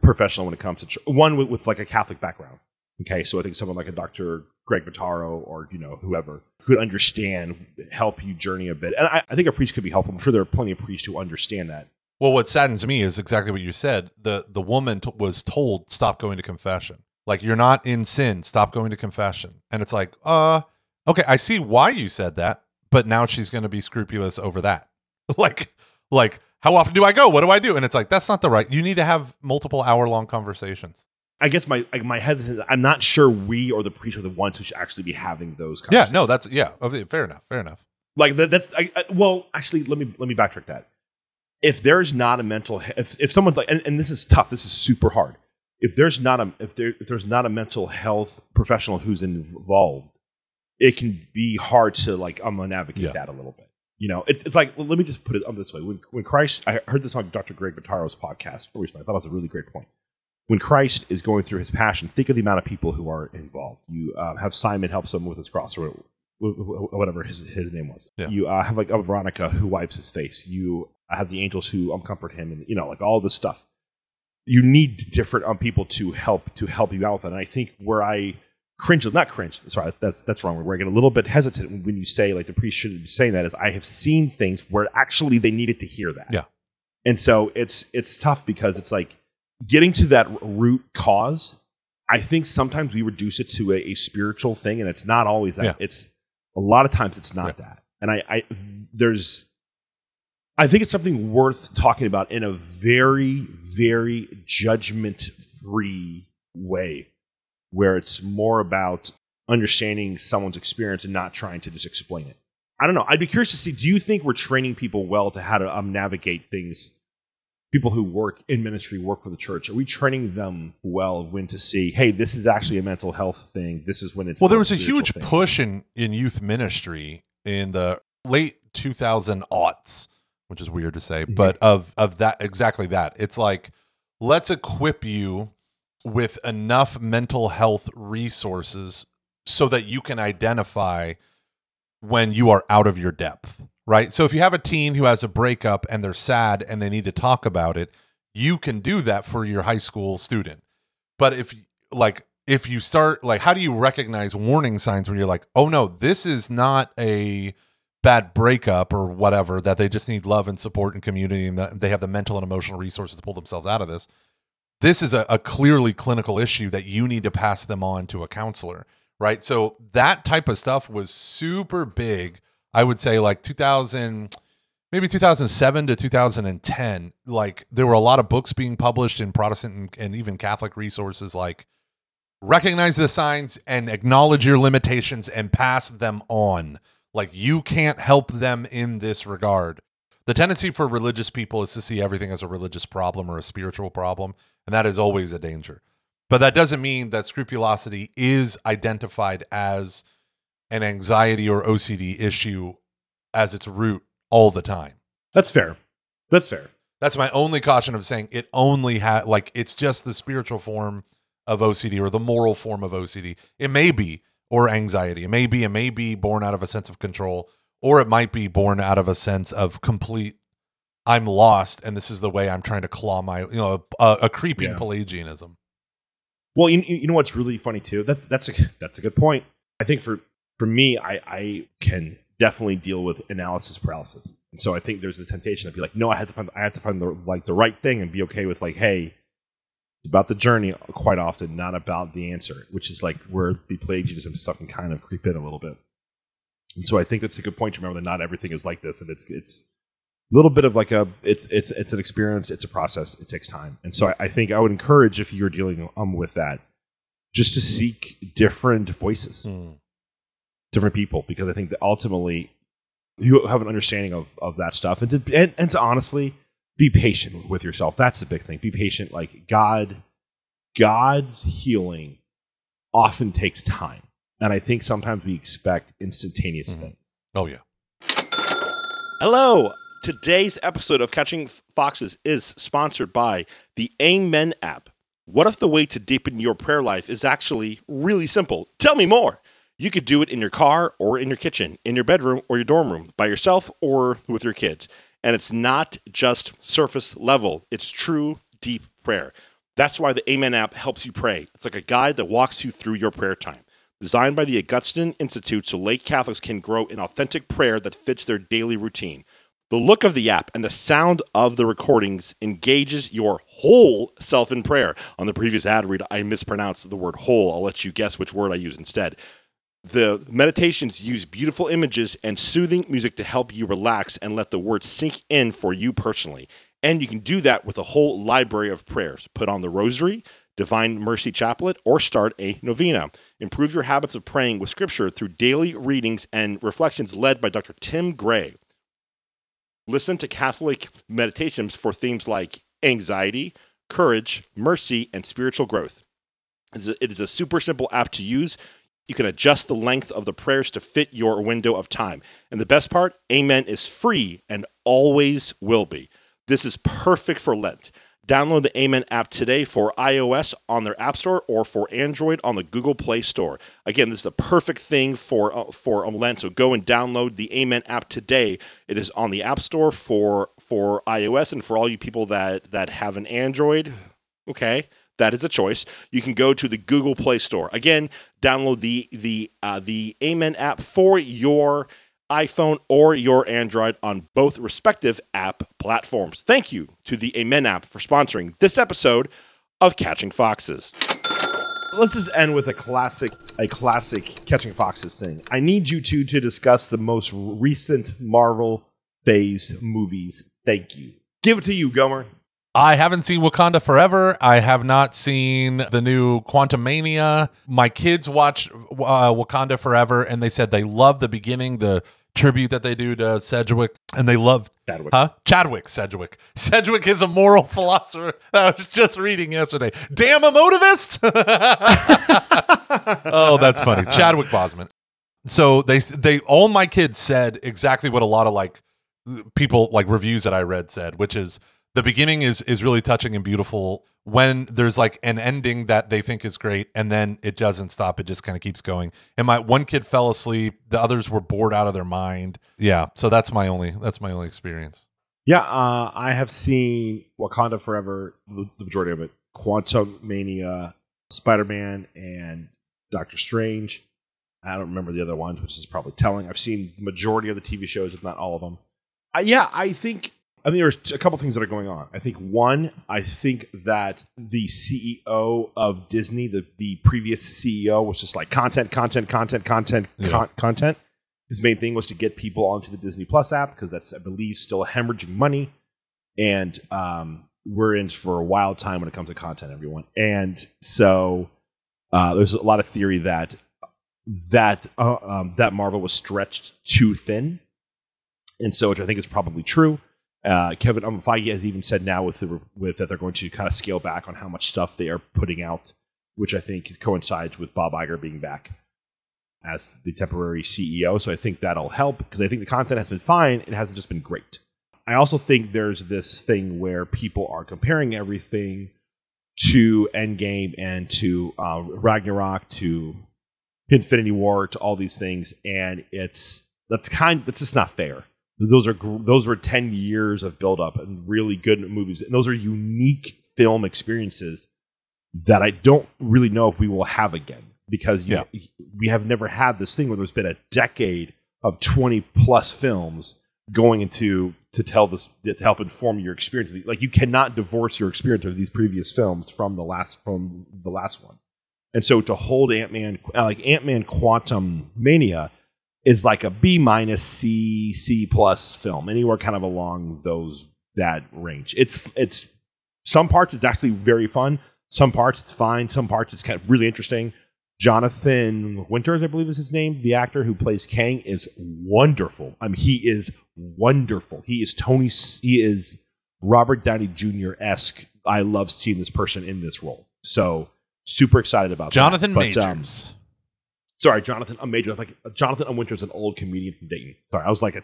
professional when it comes to tr- one with, with like a Catholic background. Okay, so I think someone like a Dr. Greg Bottaro or you know whoever could understand, help you journey a bit. And I, I think a priest could be helpful. I'm sure there are plenty of priests who understand that. Well, what saddens me is exactly what you said. the The woman t- was told stop going to confession. Like you're not in sin. Stop going to confession. And it's like, uh, okay, I see why you said that, but now she's going to be scrupulous over that. like, like how often do I go? What do I do? And it's like that's not the right. You need to have multiple hour long conversations. I guess my like my hesitancy. I'm not sure we or the priest are the ones who should actually be having those. Yeah, no, that's yeah. Oh, okay, Fair enough. Fair enough. like that, that's I, I, well actually let me let me backtrack that if there's not a mental if, if someone's like and, and this is tough this is super hard if there's not a if there if there's not a mental health professional who's involved it can be hard to like i'm gonna navigate Yeah. that a little bit you know it's, it's like well, let me just put it on this way when, when christ i heard this on dr greg bottaro's podcast recently i thought it was a really great point when christ is going through his passion think of the amount of people who are involved you um, have simon helps him with his cross or wh- wh- whatever his, his name was Yeah. you uh, have like a veronica who wipes his face you have the angels who um, comfort him and you know like all this stuff you need different um, people to help to help you out with that. and i think where i cringe, not cringe. Sorry, that's that's wrong. Where I get a little bit hesitant when you say like the priest shouldn't be saying that. Is I have seen things where actually they needed to hear that. Yeah. and so it's it's tough because it's like getting to that root cause. I think sometimes we reduce it to a, a spiritual thing, and it's not always that. Yeah. It's a lot of times it's not that. And I, I there's I think it's something worth talking about in a very, very judgment free way, where it's more about understanding someone's experience and not trying to just explain it. I don't know. I'd be curious to see do you think we're training people well to how to um, navigate things? People who work in ministry, work for the church, are we training them well of when to see, hey, this is actually a mental health thing? This is when it's Well, there was a huge thing. push in, in youth ministry in the late 2000 aughts, which is weird to say, Mm-hmm. but of of that exactly that. It's like let's equip you with enough mental health resources so that you can identify when you are out of your depth, right? So if you have a teen who has a breakup and they're sad and they need to talk about it, you can do that for your high school student. But if like if you start like how do you recognize warning signs when you're like, "Oh no, this is not a bad breakup or whatever that they just need love and support and community and that they have the mental and emotional resources to pull themselves out of this." This is a, a clearly clinical issue that you need to pass them on to a counselor, right? So that type of stuff was super big. I would say like 2000 maybe 2007 to 2010 like there were a lot of books being published in protestant and, and even catholic resources like recognize the signs and acknowledge your limitations and pass them on. Like you can't help them in this regard. The tendency for religious people is to see everything as a religious problem or a spiritual problem and that is always a danger. But that doesn't mean that scrupulosity is identified as an anxiety or ocd issue as its root all the time That's fair. That's fair. that's my only caution of saying it only had like it's just the spiritual form of OCD or the moral form of OCD. It may be or anxiety. It may be it may be born out of a sense of control or it might be born out of a sense of complete I'm lost and this is the way I'm trying to claw my you know a, a creeping Yeah. Pelagianism. Well, you, you know what's really funny too. That's that's a that's a good point. I think for for me, I I can definitely deal with analysis paralysis, and so I think there's this temptation to be like, no, I have to find I have to find the like the right thing and be okay with like, hey, it's about the journey quite often, not about the answer, which is like where the Pelagianism stuff can kind of creep in a little bit. And so I think that's a good point to remember that not everything is like this, and it's it's a little bit of like a it's it's it's an experience, it's a process, it takes time, and so I, I think I would encourage if you're dealing um with that, just to seek different voices, Hmm. Different people, because I think that ultimately you have an understanding of of that stuff, and to and, and to honestly be patient with yourself. That's the big thing. Be patient. Like God, God's healing often takes time, and I think sometimes we expect instantaneous Mhm. things. Oh yeah. Hello. Today's episode of Catching Foxes is sponsored by the Amen app. What if the way to deepen your prayer life is actually really simple? Tell me more. You could do it in your car or in your kitchen, in your bedroom or your dorm room, by yourself or with your kids. And it's not just surface level, it's true deep prayer. That's why the Amen app helps you pray. It's like a guide that walks you through your prayer time. Designed by the Augustine Institute so lay Catholics can grow in authentic prayer that fits their daily routine. The look of the app and the sound of the recordings engages your whole self in prayer. On the previous ad read, I mispronounced the word whole. I'll let you guess which word I use instead. The meditations use beautiful images and soothing music to help you relax and let the words sink in for you personally. And you can do that with a whole library of prayers. Put on the rosary, Divine Mercy Chaplet, or start a novena. Improve your habits of praying with scripture through daily readings and reflections led by Dr. Tim Gray. Listen to Catholic meditations for themes like anxiety, courage, mercy, and spiritual growth. It is a, super simple app to use. You can adjust the length of the prayers to fit your window of time. And the best part, Amen is free and always will be. This is perfect for Lent. Download the Amen app today for iOS on their App Store or for Android on the Google Play Store. Again, this is the perfect thing for uh, for um, Lent. So go and download the Amen app today. It is on the App Store for for iOS and for all you people that that have an Android. Okay, that is a choice. You can go to the Google Play Store. Again, download the the uh, the Amen app for your iPhone or your Android on both respective app platforms. Thank you to the Amen app for sponsoring this episode of Catching Foxes. Let's just end with a classic, a classic catching foxes thing. I need you two to discuss the most recent Marvel Phase movies. Thank you. Give it to you, Gomer. I haven't seen Wakanda Forever. I have not seen the new Quantumania. My kids watched uh, Wakanda Forever and they said they love the beginning, the tribute that they do to Sedgwick, and they love Chadwick. Huh? Chadwick, Sedgwick. Sedgwick is a moral philosopher. I was just reading yesterday. Damn a motivist. oh, that's funny. Chadwick Boseman. So they they all my kids said exactly what a lot of like people like reviews that I read said, which is the beginning is is really touching and beautiful when there's like an ending that they think is great and then it doesn't stop it just kind of keeps going and my one kid fell asleep the others were bored out of their mind yeah so that's my only that's my only experience Yeah, uh, I have seen Wakanda Forever, the majority of it, Quantumania, Spider Man, and Doctor Strange. I don't remember the other ones, which is probably telling. I've seen the majority of the TV shows, if not all of them. Uh, yeah, I think I think there's a couple things that are going on. I think one, I think that the CEO of Disney, the the previous CEO, was just like content, content, content, content, Yeah. con- content. His main thing was to get people onto the Disney Plus app because that's, I believe, still hemorrhaging money. And um, we're in for a wild time when it comes to content, everyone. And so uh, there's a lot of theory that that uh, um, that Marvel was stretched too thin, and so which I think is probably true. Uh, Kevin um, Feige has even said now with the with that they're going to kind of scale back on how much stuff they are putting out, which I think coincides with Bob Iger being back as the temporary CEO. So I think that'll help because I think the content has been fine. It hasn't just been great. I also think there's this thing where people are comparing everything to Endgame and to uh, Ragnarok to Infinity War to all these things, and it's that's kind that's just not fair. Those are those were ten years of build up and really good movies, and those are unique film experiences that I don't really know if we will have again because you, we have never had this thing where there's been a decade of twenty plus films going into to tell this to help inform your experience. Like you cannot divorce your experience of these previous films from the last from the last ones. And so to hold Ant Man, like Ant Man Quantumania, is like a B minus C C plus film, anywhere kind of along those that range. It's it's some parts it's actually very fun, some parts it's fine, some parts it's kind of really interesting. Jonathan Winters, I believe is his name, the actor who plays Kang, is wonderful. I mean, he is wonderful. He is Tony. He is Robert Downey Jr. esque. I love seeing this person in this role. So super excited about jonathan that. But, um, majors sorry, Jonathan. I'm major. Like Jonathan Winters, an old comedian from Dayton. Sorry, I was like,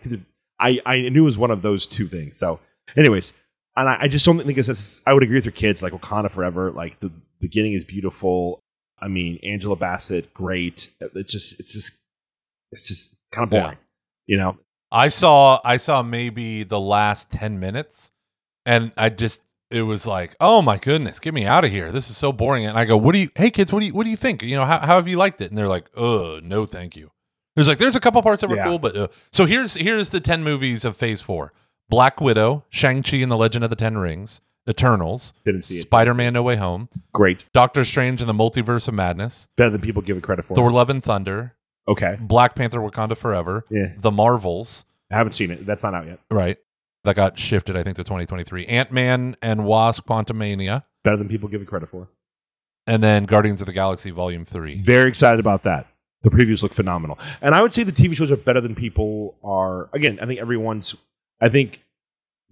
I I knew it was one of those two things. So, anyways, and I, I just don't think it's. I would agree with your kids. Like Wakanda Forever. Like the beginning is beautiful. I mean, Angela Bassett, great. It's just, it's just, it's just kind of Yeah. boring. You know, I saw I saw maybe the last 10 minutes and I just it was like, "Oh my goodness, get me out of here. This is so boring." And I go, "What do you Hey kids, what do you what do you think? You know, how how have you liked it?" And they're like, "Uh, no, thank you." There's like there's a couple parts that were Yeah. cool, but uh. so here's here's the 10 movies of Phase 4. Black Widow, Shang-Chi and the Legend of the Ten Rings, Eternals, didn't see it. Spider-Man No Way Home, Great, Doctor Strange and the Multiverse of Madness, better than people give it credit for. Thor Love and Thunder, Okay, Black Panther Wakanda Forever, yeah, The Marvels, I haven't seen it. That's not out yet. Right. That got shifted, I think, to 2023. Ant Man and Wasp Quantumania, Better than people give it credit for. and then Guardians of the Galaxy Volume 3. Very excited about that. The previews look phenomenal. And I would say the TV shows are better than people are. Again, I think everyone's. I think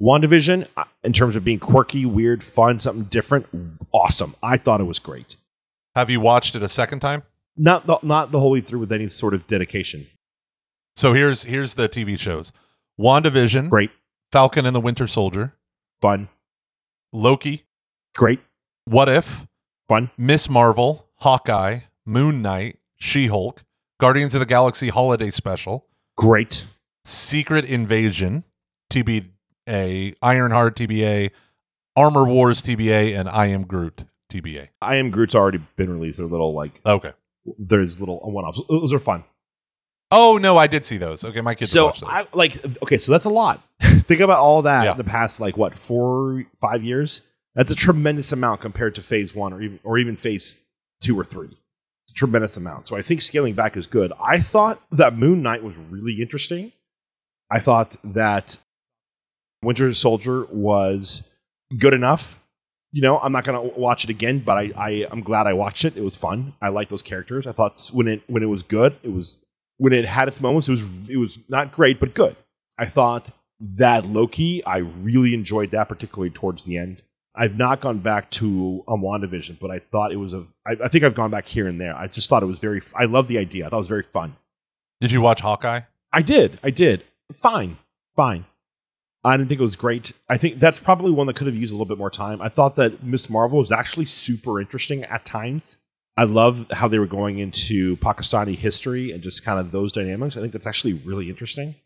WandaVision, uh, in terms of being quirky, weird, fun, something different, awesome. I thought it was great. Have you watched it a second time? Not the, not the whole way through with any sort of dedication. So here's here's the TV shows. WandaVision, Great, Falcon and the Winter Soldier, fun, Loki, great, What If, fun, Miss Marvel, Hawkeye, Moon Knight, She-Hulk, Guardians of the Galaxy Holiday Special, great, Secret Invasion, TBA, Ironheart TBA, Armor Wars TBA, and I Am Groot TBA. I am Groot's already been released. They're little like Okay. there's little one offs. Those are fun. Oh no, I did see those. Okay, my kids so watched those. I like okay, so that's a lot. Think about all that Yeah. the past like what four five years. That's a tremendous amount compared to phase one or even or even phase two or three. It's a tremendous amount. So I think scaling back is good. I thought that Moon Knight was really interesting. I thought that Winter Soldier was good enough. You know, I'm not gonna watch it again, but I, I I'm glad I watched it. It was fun. I liked those characters. I thought when it when it was good, it was when it had its moments, it was it was not great, but good. I thought that Loki, I really enjoyed that, particularly towards the end. I've not gone back to um, WandaVision, but I thought it was a. I, I think I've gone back here and there. I just thought it was very. I love the idea. I thought it was very fun. did you watch Hawkeye? I did. I did. Fine. Fine. I didn't think it was great. I think that's probably one that could have used a little bit more time. I thought that Miss Marvel was actually super interesting at times. I love how they were going into Pakistani history and just kind of those dynamics. I think that's actually really interesting.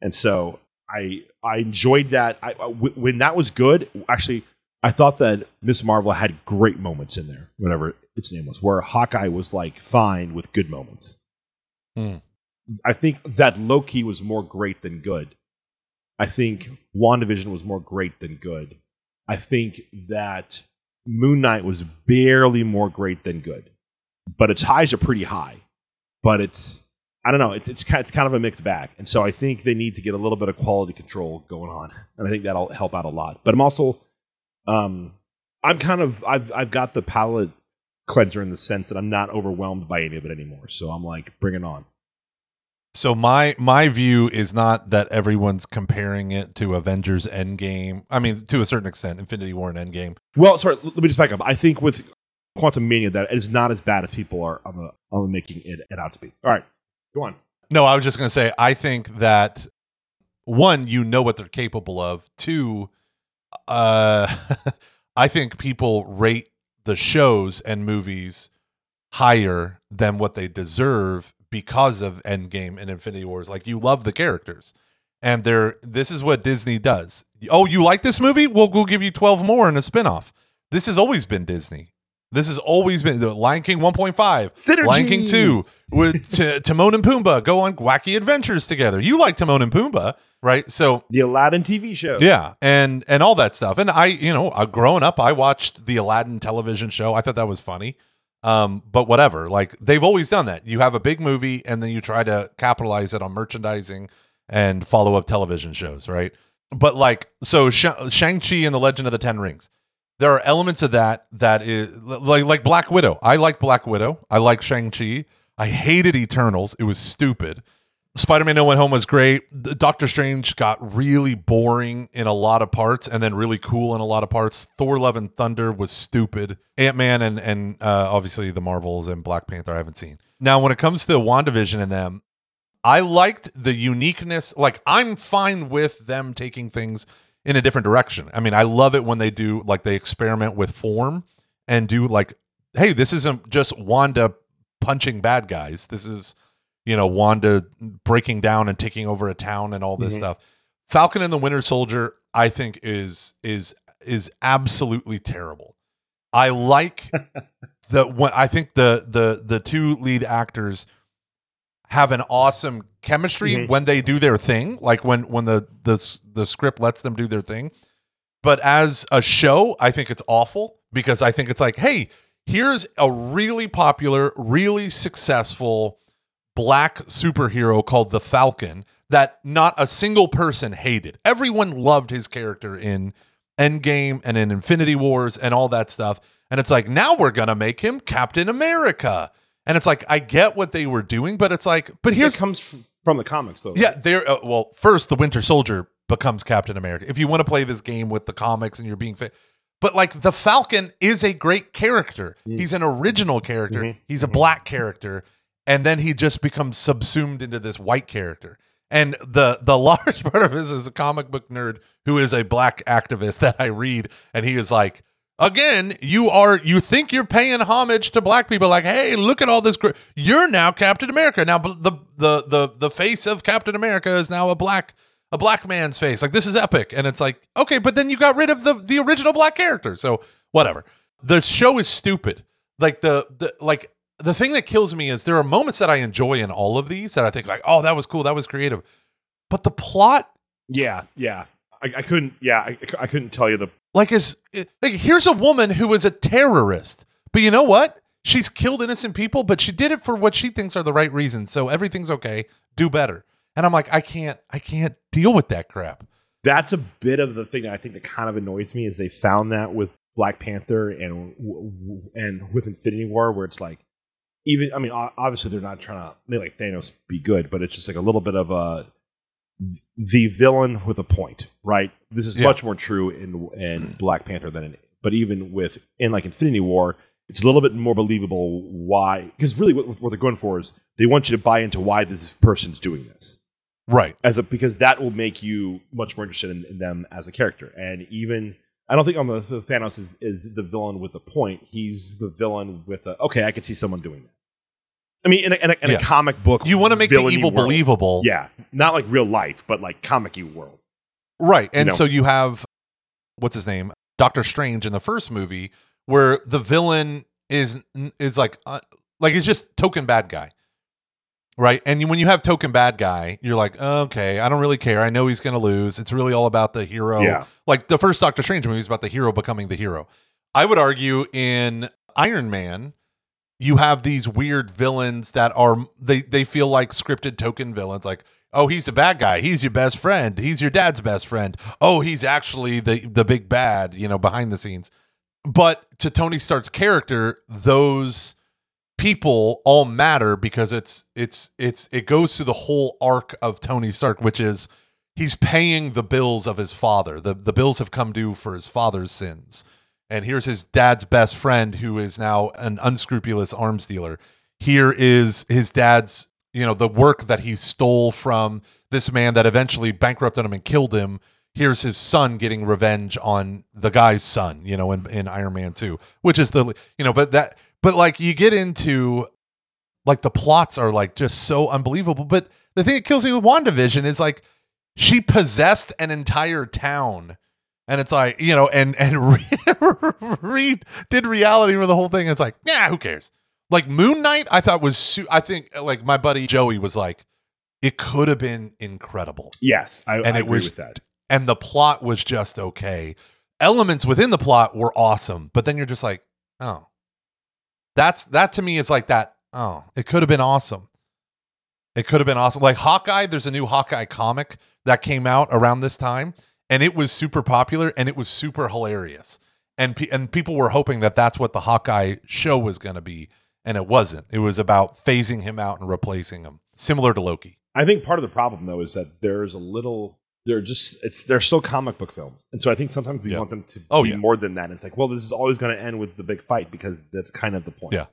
And so I I enjoyed that. I, I- w- when that was good, actually, I thought that Miss Marvel had great moments in there, whatever its name was, where Hawkeye was like fine with good moments. Hmm. I think that Loki was more great than good. I think WandaVision was more great than good. I think that Moon Knight was barely more great than good. But its highs are pretty high. But it's I don't know, it's it's kind, it's kind of a mixed bag. And so I think they need to get a little bit of quality control going on. And I think that'll help out a lot. But I'm also um I'm kind of I've I've got the palate cleanser in the sense that I'm not overwhelmed by any of it anymore. So I'm like, bring it on. So my my view is not that everyone's comparing it to Avengers Endgame. I mean, to a certain extent, Infinity War and Endgame. Well, sorry, let me just back up. I think with Quantumania, that is not as bad as people are on, the, on making it, it out to be. All right, go on. No, I was just going to say I think that one, you know what they're capable of. Two, uh, I think people rate the shows and movies higher than what they deserve because of Endgame and Infinity Wars. Like you love the characters. And they're this is what Disney does. Oh, you like this movie? Well, we'll give you 12 more in a spin-off. This has always been Disney. This has always been the Lion King 1.5, Synergy! Lion King 2, with T- Timon and Pumbaa go on wacky adventures together. You like Timon and Pumbaa, right? So The Aladdin TV show. yeah, and and all that stuff. And I, you know, uh, growing up, I watched the Aladdin television show. I thought that was funny. Um, but whatever. Like they've always done that. You have a big movie, and then you try to capitalize it on merchandising and follow up television shows, right? But like, so Sh- Shang Chi and the Legend of the Ten Rings. There are elements of that that is like like Black Widow. I like Black Widow. I like Shang Chi. I hated Eternals. It was stupid. Spider-Man No One Home was great. Doctor Strange got really boring in a lot of parts, and then really cool in a lot of parts. Thor: Love and Thunder was stupid. Ant Man and and uh, obviously the Marvels and Black Panther I haven't seen. Now, when it comes to Wandavision and them, I liked the uniqueness. Like I'm fine with them taking things in a different direction. I mean, I love it when they do like they experiment with form and do like, hey, this isn't just Wanda punching bad guys. This is you know Wanda breaking down and taking over a town and all this Mhm. stuff. Falcon and the Winter Soldier, I think is is is absolutely terrible. I like the when I think the the the two lead actors have an awesome chemistry Mhm. when they do their thing, like when when the the the script lets them do their thing. But as a show, I think it's awful because I think it's like, hey, here's a really popular, really successful black superhero called the Falcon that not a single person hated. Everyone loved his character in Endgame and in Infinity Wars and all that stuff. And it's like, now we're going to make him Captain America. And it's like, I get what they were doing, but it's like, but It here's comes f- from the comics, though. yeah, there. Uh, well, first, the Winter Soldier becomes Captain America. If you want to play this game with the comics and you're being fit, but like the Falcon is a great character. Mm. He's an original character. Mhm. He's a black character, and then he just becomes subsumed into this white character. And the the large part of this is a comic book nerd who is a black activist that I read, and he is like. Again, you are you think you're paying homage to black people like, "Hey, look at all this gr- you're now Captain America." Now the the the the face of Captain America is now a black a black man's face. Like this is epic. And it's like, "Okay, but then you got rid of the the original black character." So, whatever. the show is stupid. Like the the like the thing that kills me is there are moments that I enjoy in all of these that I think like, oh, that was cool, that was creative. But the plot, Yeah, yeah. I, I couldn't. Yeah, I, I couldn't tell you the. Like, is eh, like here's a woman who is a terrorist, but you know what? She's killed innocent people, but she did it for what she thinks are the right reasons. So everything's okay. Do better. And I'm like, I can't, I can't deal with that crap. That's a bit of the thing that I think that kind of annoys me is they found that with Black Panther and and with Infinity War, where it's like even. I mean, obviously they're not trying to make like Thanos be good, but it's just like a little bit of a the villain with a point, right? This is Yeah. much more true in in Black Panther than in, but even with in like Infinity War, it's a little bit more believable why because really what, what they're going for is they want you to buy into why this person's doing this Right. as a because that will make you much more interested in, in them as a character and even I don't think I'm the Thanos is, is the villain with a point. He's the villain with a okay. I could see someone doing that. I mean, in a, in a, in Yeah. a comic book, You want to make the evil world. believable. Yeah, not like real life, but like comic world. Right. And know. so you have what's his name? Doctor Strange in the first movie where the villain is is like uh, like it's just token bad guy. Right? And when you have token bad guy, you're like, "Okay, I don't really care. I know he's going to lose. It's really all about the hero." Yeah. Like the first Doctor Strange movie is about the hero becoming the hero. I would argue in Iron Man you have these weird villains that are they they feel like scripted token villains like oh he's a bad guy he's your best friend he's your dad's best friend oh he's actually the the big bad you know behind the scenes. But to Tony Stark's character those people all matter because it's it's it's it goes to the whole arc of Tony Stark which is he's paying the bills of his father. The the bills have come due for his father's sins and here's his dad's best friend who is now an unscrupulous arms dealer. Here is his dad's you know the work that he stole from this man that eventually bankrupted him and killed him. Here's his son getting revenge on the guy's son you know in, in iron man 2 which is the you know but that but like you get into like the plots are like just so unbelievable. But the thing that kills me with wandavision is like she possessed an entire town and it's like you know and and read did reality for the whole thing. It's like yeah who cares? Like moon knight i thought was su- i think like my buddy joey was like it could have been incredible. Yes, I, And I it agree was- with that. and the plot was just okay. Elements within the plot were awesome but then you're just like oh. That's that to me is like that oh it could have been awesome. It could have been awesome. Like hawkeye there's a new hawkeye comic that came out around this time and it was super popular and it was super hilarious and pe- and people were hoping that that's what the hawkeye show was going to be and it wasn't it was about phasing him out and replacing him similar to loki I think part of the problem though is that there's a little. They're just it's they're still comic book films, and so I think sometimes we Yeah. want them to Oh, be yeah. more than that. It's like, well, this is always going to end with the big fight because that's kind of the point. Yeah.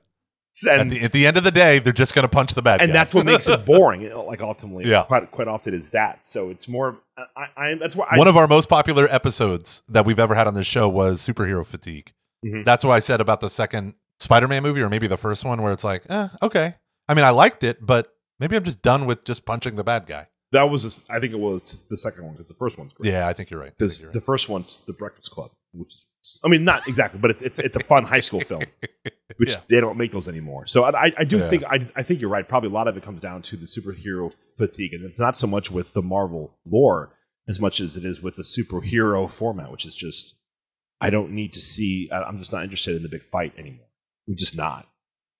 And at, the, at the end of the day they're just going to punch the bad guy. and guy. that's what makes it boring. you know, Like ultimately, Yeah. quite quite often is that. So it's more. I, I that's why I, One of our most popular episodes that we've ever had on this show was superhero fatigue. Mhm. That's what I said about the second Spider-Man movie, or maybe the first one, where it's like, eh, okay. I mean, I liked it, but maybe I'm just done with just punching the bad guy. that was a, I think it was the second one because the first one's great. Yeah, I think you're right. Because the first one's the Breakfast Club, which is I mean not exactly, but it's it's it's a fun high school film, which Yeah. they don't make those anymore. So I, I- do Yeah. think I, I think you're right. Probably a lot of it comes down to the superhero fatigue, and it's not so much with the Marvel lore as much as it is with the superhero format, which is just I don't need to see. I'm just not interested in the big fight anymore. I'm just not.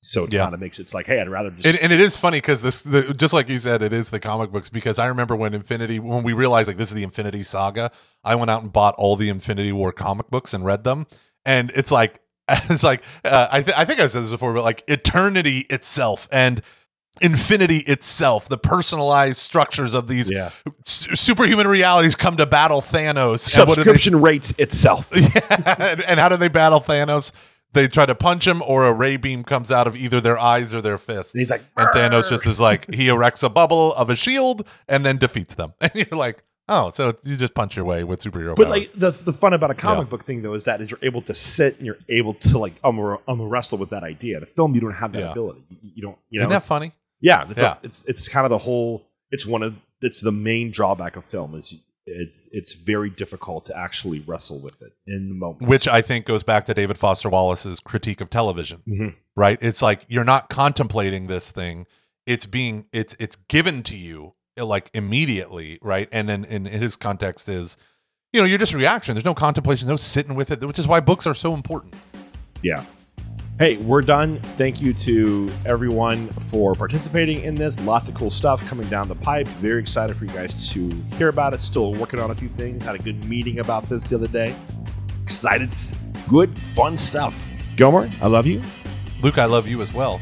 So it Yeah. kind of makes it's like, hey, I'd rather just And, and it is funny because this, the, just like you said, it is the comic books. Because I remember when Infinity, when we realized like this is the Infinity Saga, I went out and bought all the Infinity War comic books and read them. And it's like, it's like uh, I, th- I think I've said this before, but like eternity itself and infinity itself, the personalized structures of these yeah s- superhuman realities come to battle Thanos. Do they- subscription rates itself. yeah. and, and how do they battle Thanos? They try to punch him, or a ray beam comes out of either their eyes or their fists. And he's like, and Thanos just is like, he erects a bubble of a shield and then defeats them. And you're like, oh, so you just punch your way with superhero But powers. like the the fun about a comic Yeah. book thing though is that is you're able to sit and you're able to like um, um wrestle with that idea. The film you don't have that Yeah. ability. You, you don't you know Isn't that funny? yeah it's Yeah. like- it's it's kind of the whole it's one of it's the main drawback of film is it's it's very difficult to actually wrestle with it in the moment. which I think goes back to David Foster Wallace's critique of television. Mhm. Right? It's like you're not contemplating this thing; it's being it's it's given to you Uh, like immediately, right? And then in, in his context is, you know, you're just reaction. There's no contemplation, no sitting with it, which is why books are so important. Yeah. Hey, we're done. Thank you to everyone for participating in this. Lots of cool stuff coming down the pipe. Very excited for you guys to hear about it. Still working on a few things. Had a good meeting about this the other day. Excited. Good, fun stuff. Gomer, I love you. Luke, I love you as well.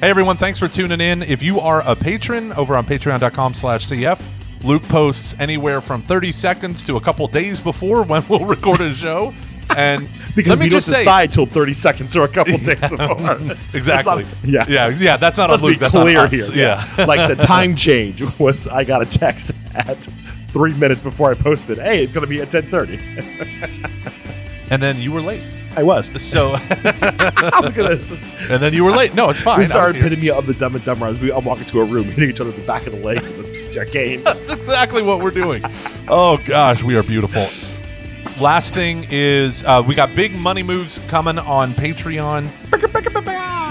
Hey everyone, thanks for tuning in. If you are a patron over on patreon.com slash CF, Luke posts anywhere from 30 seconds to a couple days before when we'll record a show. And Because let me we don't just say, decide till 30 seconds or a couple days before. exactly. Not- yeah. yeah, yeah. That's not Let's on Luke. be That's clear here. Yeah. like the time change was I got a text at three minutes before I posted, hey, it's going to be at 1030. and then you were late. I was. So, Look at this. and then you were late. No, it's fine. This is our here. epitome of the dumb and dumber. As we all walk into a room, hitting each other in the back of the leg with this arcane. That's exactly what we're doing. Oh gosh, we are beautiful. Last thing is uh, we got big money moves coming on Patreon.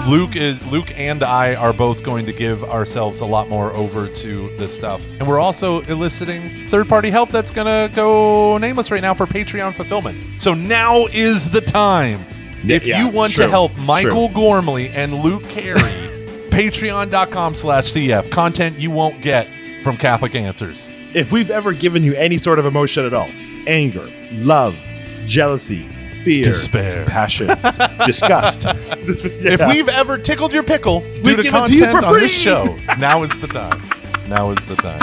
Luke is Luke and I are both going to give ourselves a lot more over to this stuff, and we're also eliciting third-party help that's gonna go nameless right now for Patreon fulfillment. So now is the time. Yeah, if yeah, you want true, to help Michael true. Gormley and Luke Carey, patreon.com slash CF. Content you won't get from Catholic Answers. If we've ever given you any sort of emotion at all anger, love, jealousy, fear, Despair. passion, disgust. If we've ever tickled your pickle We give it to you for on this free. show, now is the time. Now is the time.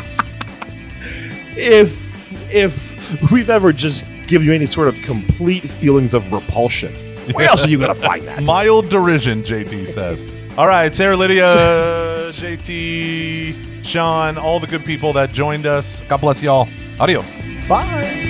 if if we've ever just given you any sort of complete feelings of repulsion, where else are you going to find that? Mild derision, JT says. All right, Sarah Lydia, JT, Sean, all the good people that joined us. God bless y'all. Adios. Bye.